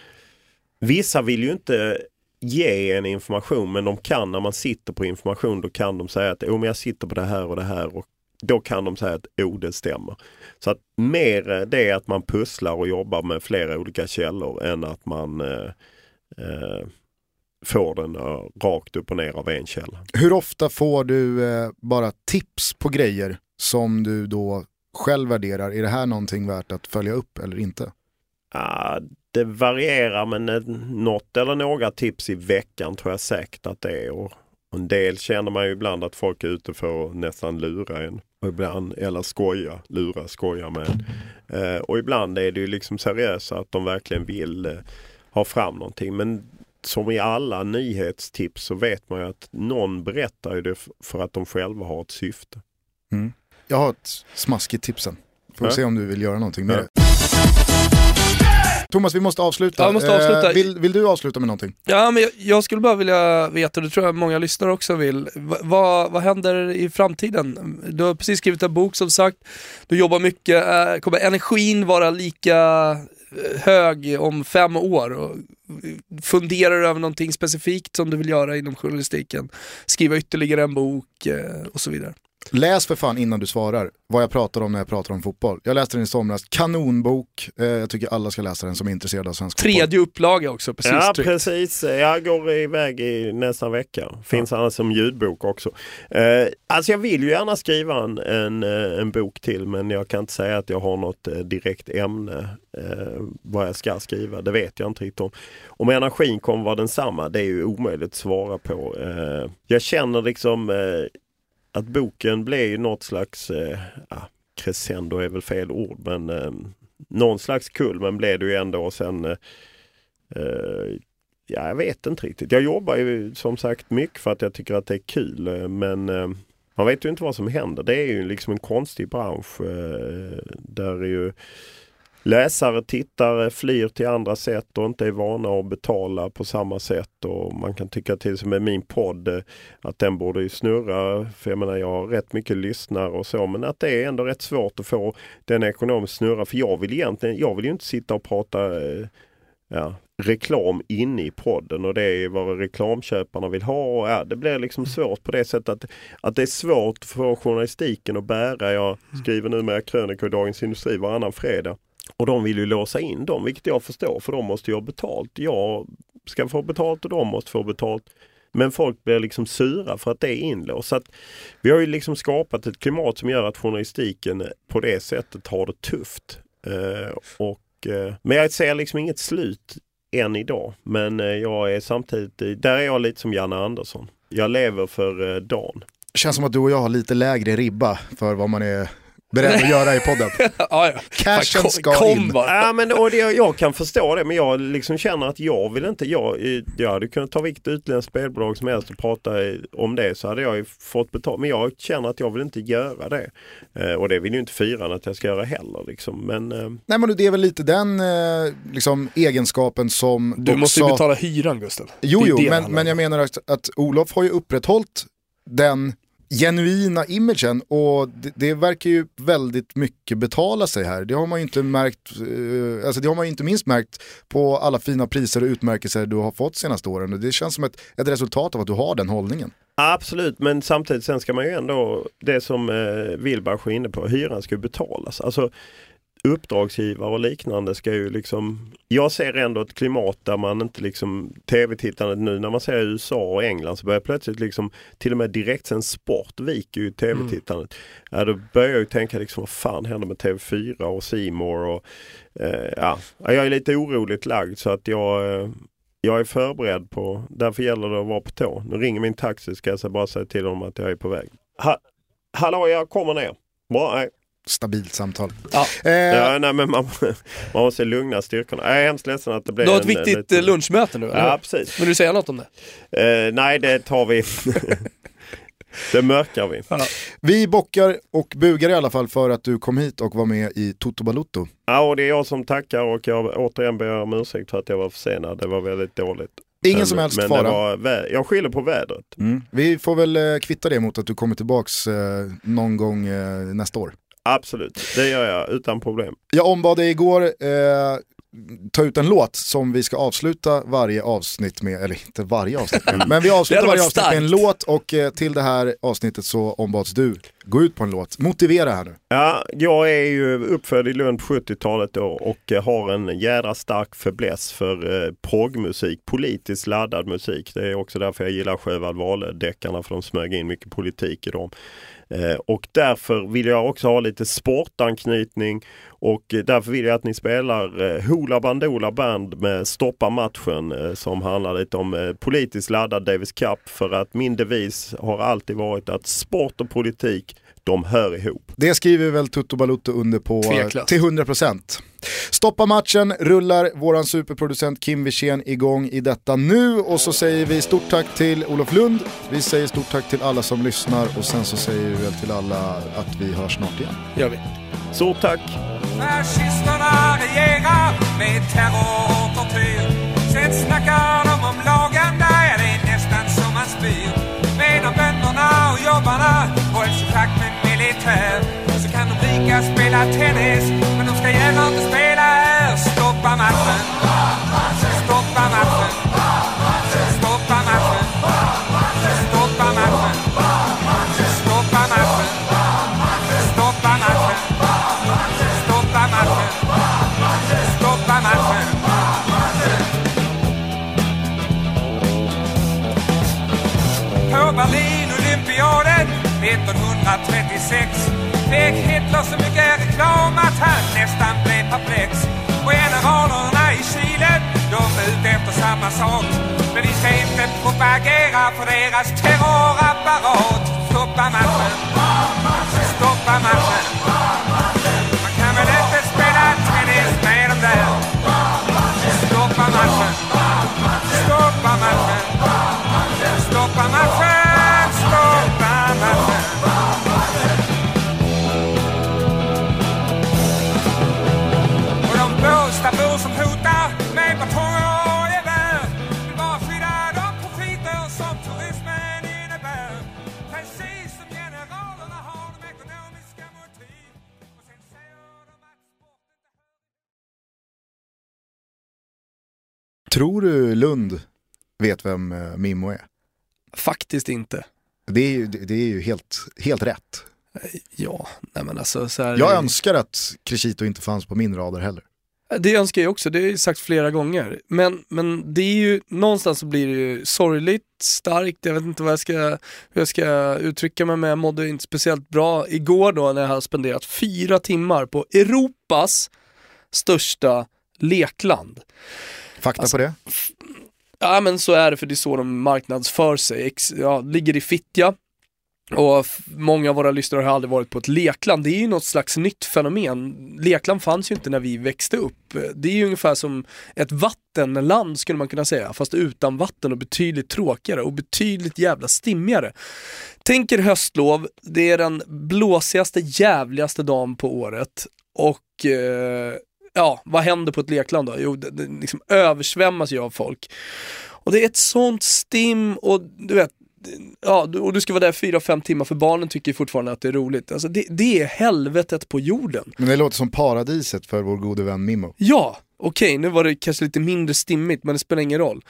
Vissa vill ju inte ge en information men de kan när man sitter på information då kan de säga att oh, men jag sitter på det här och det här och då kan de säga att oh, det stämmer. Så att mer det är att man pusslar och jobbar med flera olika källor än att man eh, eh, får den uh, rakt upp och ner av en källa. Hur ofta får du eh, bara tips på grejer som du då själv värderar? Är det här någonting värt att följa upp eller inte? Uh, det varierar men något eller några tips i veckan tror jag säkert att det är. Och en del känner man ju ibland att folk är ute för att nästan lura en. Och ibland, eller skoja, lura, skoja med en. Eh, och ibland är det ju liksom seriösa att de verkligen vill eh, ha fram någonting. Men som i alla nyhetstips så vet man ju att någon berättar ju det för att de själva har ett syfte. Mm. Jag har ett smaskigt tipsen. Får ja. se om du vill göra någonting med ja. det. Thomas, vi måste avsluta. Ja, måste avsluta. Eh, vill, vill du avsluta med någonting? Ja, men jag, jag skulle bara vilja veta, och det tror jag många lyssnare också vill, Va- vad, vad händer i framtiden? Du har precis skrivit en bok som sagt, du jobbar mycket, eh, kommer energin vara lika eh, hög om fem år? Och funderar du över någonting specifikt som du vill göra inom journalistiken? Skriva ytterligare en bok eh, och så vidare. Läs för fan innan du svarar vad jag pratar om när jag pratar om fotboll. Jag läste den i somras, kanonbok. Eh, jag tycker alla ska läsa den som är intresserade av svensk fotboll. Tredje upplaga också, precis. ja tryckt. precis. Jag går iväg i nästa vecka. Finns annars som ljudbok också. Eh, alltså jag vill ju gärna skriva en, en, eh, en bok till men jag kan inte säga att jag har något direkt ämne eh, vad jag ska skriva. Det vet jag inte riktigt om. Om energin kommer vara densamma det är ju omöjligt att svara på. Eh, jag känner liksom eh, att boken blev något slags eh, ja, crescendo är väl fel ord men eh, någon slags kulmen blev det ju ändå och sen eh, eh, Ja, jag vet inte riktigt. Jag jobbar ju som sagt mycket för att jag tycker att det är kul eh, men eh, man vet ju inte vad som händer. Det är ju liksom en konstig bransch eh, där är ju läsare, tittare flyr till andra sätt och inte är vana att betala på samma sätt. Och man kan tycka till som med min podd eh, att den borde ju snurra. För jag menar jag har rätt mycket lyssnare och så men att det är ändå rätt svårt att få den ekonomiskt snurra. För jag vill egentligen, jag vill ju inte sitta och prata eh, ja, reklam inne i podden och det är vad reklamköparna vill ha. Och, ja, det blir liksom svårt på det sättet att, att det är svårt för journalistiken att bära. Jag skriver numera krönikor i Dagens Industri varannan fredag. Och de vill ju låsa in dem, vilket jag förstår för de måste ju ha betalt. Jag ska få betalt och de måste få betalt. Men folk blir liksom sura för att det är inlåst. Så att vi har ju liksom skapat ett klimat som gör att journalistiken på det sättet har det tufft. Eh, och, eh, men jag ser liksom inget slut än idag. Men eh, jag är samtidigt, eh, där är jag lite som Janne Andersson. Jag lever för eh, dagen. Känns som att du och jag har lite lägre ribba för vad man är beredd att göra i podden. ja, ja. Cashen ska kom in. bara. Ja, men, och det, jag kan förstå det men jag liksom känner att jag vill inte, jag, jag hade kunnat ta vilket utländskt spelbolag som helst och prata om det så hade jag ju fått betalt. Men jag känner att jag vill inte göra det. Eh, och det vill ju inte fyran att jag ska göra heller. Liksom. Men, eh, Nej men det är väl lite den eh, liksom, egenskapen som Du måste ju betala hyran Gustav. Jo, jo, men, men jag menar att, att Olof har ju upprätthållit den genuina imagen och det, det verkar ju väldigt mycket betala sig här. Det har man ju inte märkt, eh, alltså det har man ju inte minst märkt på alla fina priser och utmärkelser du har fått senaste åren. Och det känns som ett, ett resultat av att du har den hållningen. Absolut, men samtidigt sen ska man ju ändå, det som eh, Wilbach var inne på, hyran ska ju betalas. Alltså uppdragsgivare och liknande ska ju liksom, jag ser ändå ett klimat där man inte liksom, tv-tittandet nu när man ser USA och England så börjar plötsligt liksom, till och med direktsänd sport viker ju tv-tittandet. Ja, då börjar jag ju tänka liksom, vad fan händer med TV4 och More och eh, ja, jag är lite oroligt lagd så att jag eh, jag är förberedd på, därför gäller det att vara på tå. Nu ringer min taxi ska jag bara säga till dem att jag är på väg. Ha, hallå, jag kommer ner. Bra, nej. Stabilt samtal. Ja. Eh, Ja, nej men man, man måste lugna styrkorna. Jag är hemskt ledsen att det blev Du har ett en, viktigt lite- eh, lunchmöte nu, eller Ja, precis. Vill du säga något om det? Eh, nej, det tar vi. det mörkar vi. vi bockar och bugar i alla fall för att du kom hit och var med i Toto Balutto. Ja, och det är jag som tackar och jag återigen ber om ursäkt för att jag var försenad. Det var väldigt dåligt. Ingen Men- som helst men fara. Vä- jag skyller på vädret. Mm. Vi får väl eh, kvitta det mot att du kommer tillbaks eh, någon gång eh, nästa år. Absolut, det gör jag utan problem. Jag ombad dig igår eh, ta ut en låt som vi ska avsluta varje avsnitt med, eller inte varje avsnitt med, men vi avslutar varje avsnitt med en låt och eh, till det här avsnittet så ombads du gå ut på en låt. Motivera här nu. Ja, jag är ju uppfödd i Lund på 70-talet då och eh, har en jädra stark fäbless för eh, progmusik, politiskt laddad musik. Det är också därför jag gillar Sjöwall Wahlöö-deckarna för de smög in mycket politik i dem. Eh, och därför vill jag också ha lite sportanknytning. Och eh, därför vill jag att ni spelar eh, Hoola Bandoola Band med Stoppa matchen som handlar lite om politiskt laddad Davis Cup. För att min devis har alltid varit att sport och politik de hör ihop. Det skriver väl Tutto Balutto under på Tveklöst. till 100%. Stoppa matchen, rullar våran superproducent Kim Wirsén igång i detta nu och så säger vi stort tack till Olof Lund, vi säger stort tack till alla som lyssnar och sen så säger vi väl till alla att vi hörs snart igen. Gör vi. Stort tack! Fascisterna regerar med terror och tortyr. Sen snackar de om lagen, där är det nästan som man spyr. Medan bönderna och jobbarna ska de spela tennis, men de ska gärna inte spela här. Stoppa matchen. Stoppa matchen. Stoppa matchen. Stoppa matchen. Stoppa matchen. Stoppa matchen. Stoppa matchen! Stoppa matchen! På Berlin-olympiaden 1936 fick Hitler som mycket om att han nästan blev perplex. Och generalerna i Chile, de är ute efter samma sak. Men vi ska inte propagera för deras terrorapparat. Stoppa matchen! Stoppa matchen! Man kan väl inte spela tennis med dem där? Tror du Lund vet vem eh, Mimmo är? Faktiskt inte. Det är ju, det är ju helt, helt rätt. Ja, nej men alltså så här, Jag önskar att Crescito inte fanns på min radar heller. Det önskar jag också, det har jag sagt flera gånger. Men, men det är ju, någonstans så blir det ju sorgligt, starkt, jag vet inte vad jag ska, hur jag ska uttrycka mig men jag mådde inte speciellt bra igår då när jag hade spenderat fyra timmar på Europas största lekland. Fakta Alltså, på det? Ja men så är det för det är så de marknadsför sig. Ex, ja, ligger i Fittja och många av våra lyssnare har aldrig varit på ett lekland. Det är ju något slags nytt fenomen. Lekland fanns ju inte när vi växte upp. Det är ju ungefär som ett vattenland skulle man kunna säga, fast utan vatten och betydligt tråkigare och betydligt jävla stimmigare. Tänk er höstlov, det är den blåsigaste, jävligaste dagen på året och eh, ja, vad händer på ett lekland då? Jo, det, det liksom översvämmas ju av folk. Och det är ett sånt stim och du vet, ja, och du ska vara där fyra, fem timmar för barnen tycker fortfarande att det är roligt. Alltså det, det är helvetet på jorden. Men det låter som paradiset för vår gode vän Mimmo. Ja, okej, nu var det kanske lite mindre stimmigt men det spelar ingen roll.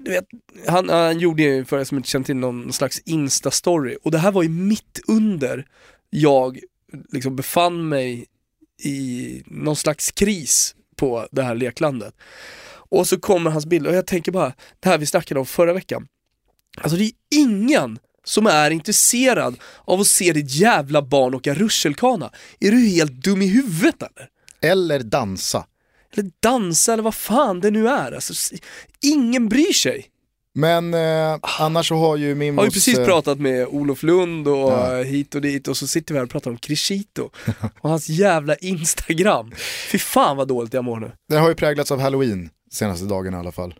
Du vet, han, han gjorde ju, för er som inte känner till, någon slags Insta-story och det här var ju mitt under jag liksom befann mig i någon slags kris på det här leklandet. Och så kommer hans bild och jag tänker bara, det här vi snackade om förra veckan. Alltså det är ingen som är intresserad av att se ditt jävla barn åka rutschkana. Är du helt dum i huvudet eller? Eller dansa. Eller dansa eller vad fan det nu är. Alltså, ingen bryr sig. Men eh, annars så har ju Mimmos... Jag har ju precis eh, pratat med Olof Lund och Ja. eh, hit och dit och så sitter vi här och pratar om Crescito och hans jävla Instagram. Fy fan vad dåligt jag mår nu. Det har ju präglats av halloween senaste dagarna i alla fall.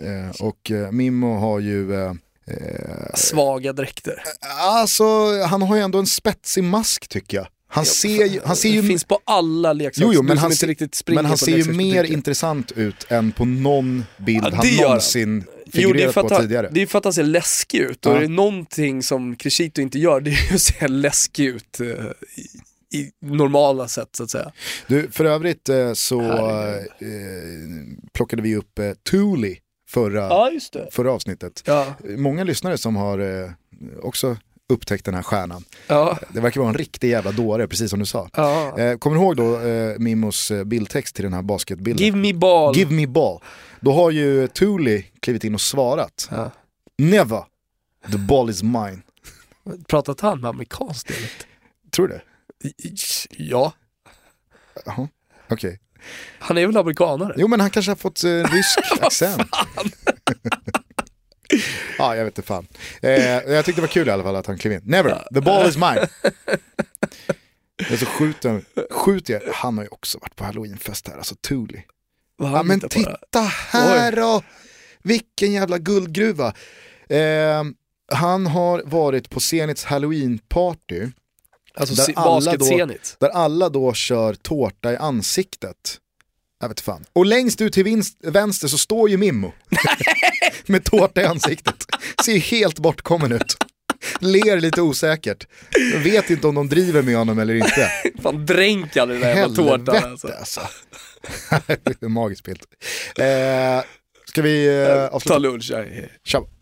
Eh, och eh, Mimmo har ju... Eh, eh, Svaga dräkter. alltså, han har ju ändå en spetsig mask tycker jag. Han ser ju, han ser Det ju, finns på alla leksaks. jo, jo, men han, springer men han ser ju mer intressant ut än på någon bild Ja, det han. någonsin Jo, det är, för på att han, tidigare. det är för att han ser läskig ut och Ja. är det någonting som Crescito inte gör det är ju att se läskig ut eh, i, i normala sätt så att säga. Du, för övrigt eh, så eh, plockade vi upp eh, Thule förra, Ja, förra avsnittet. Ja, Många lyssnare som har eh, också upptäckt den här stjärnan. ja, Det verkar vara en riktig jävla dåre, precis som du sa. ja. Eh, kommer du ihåg då eh, Mimos eh, bildtext till den här basketbilden? Give me ball. Give me ball. Då har ju Thule klivit in och svarat. Ja. Never. The ball is mine. Pratat han med amerikanskt dialekt? Tror du det? Ja, Jaha, okej. han är väl amerikanare? Jo men han kanske har fått eh, rysk accent. Ja, jag vet inte fan. Eh, jag tyckte det var kul i alla fall att han klev in. Never, the ball is mine. Men så skjuter, skjuter jag, han har ju också varit på halloweenfest här, alltså Thule. Ja men det. titta här då! Vilken jävla guldgruva. Eh, han har varit på Zenits halloween-party Alltså Där alla då- där alla då kör tårta i ansiktet. Jag vet fan. Och längst ut till vinst, vänster så står ju Mimmo. Med tårta i ansiktet. Ser helt bortkommen ut. Ler lite osäkert. Jag vet inte om de driver med honom eller inte. Fan dränk han i den där jävla tårtan alltså. alltså. Magisk bild. Eh, ska vi eh, Ta avsluta? lunch. ja. Tja.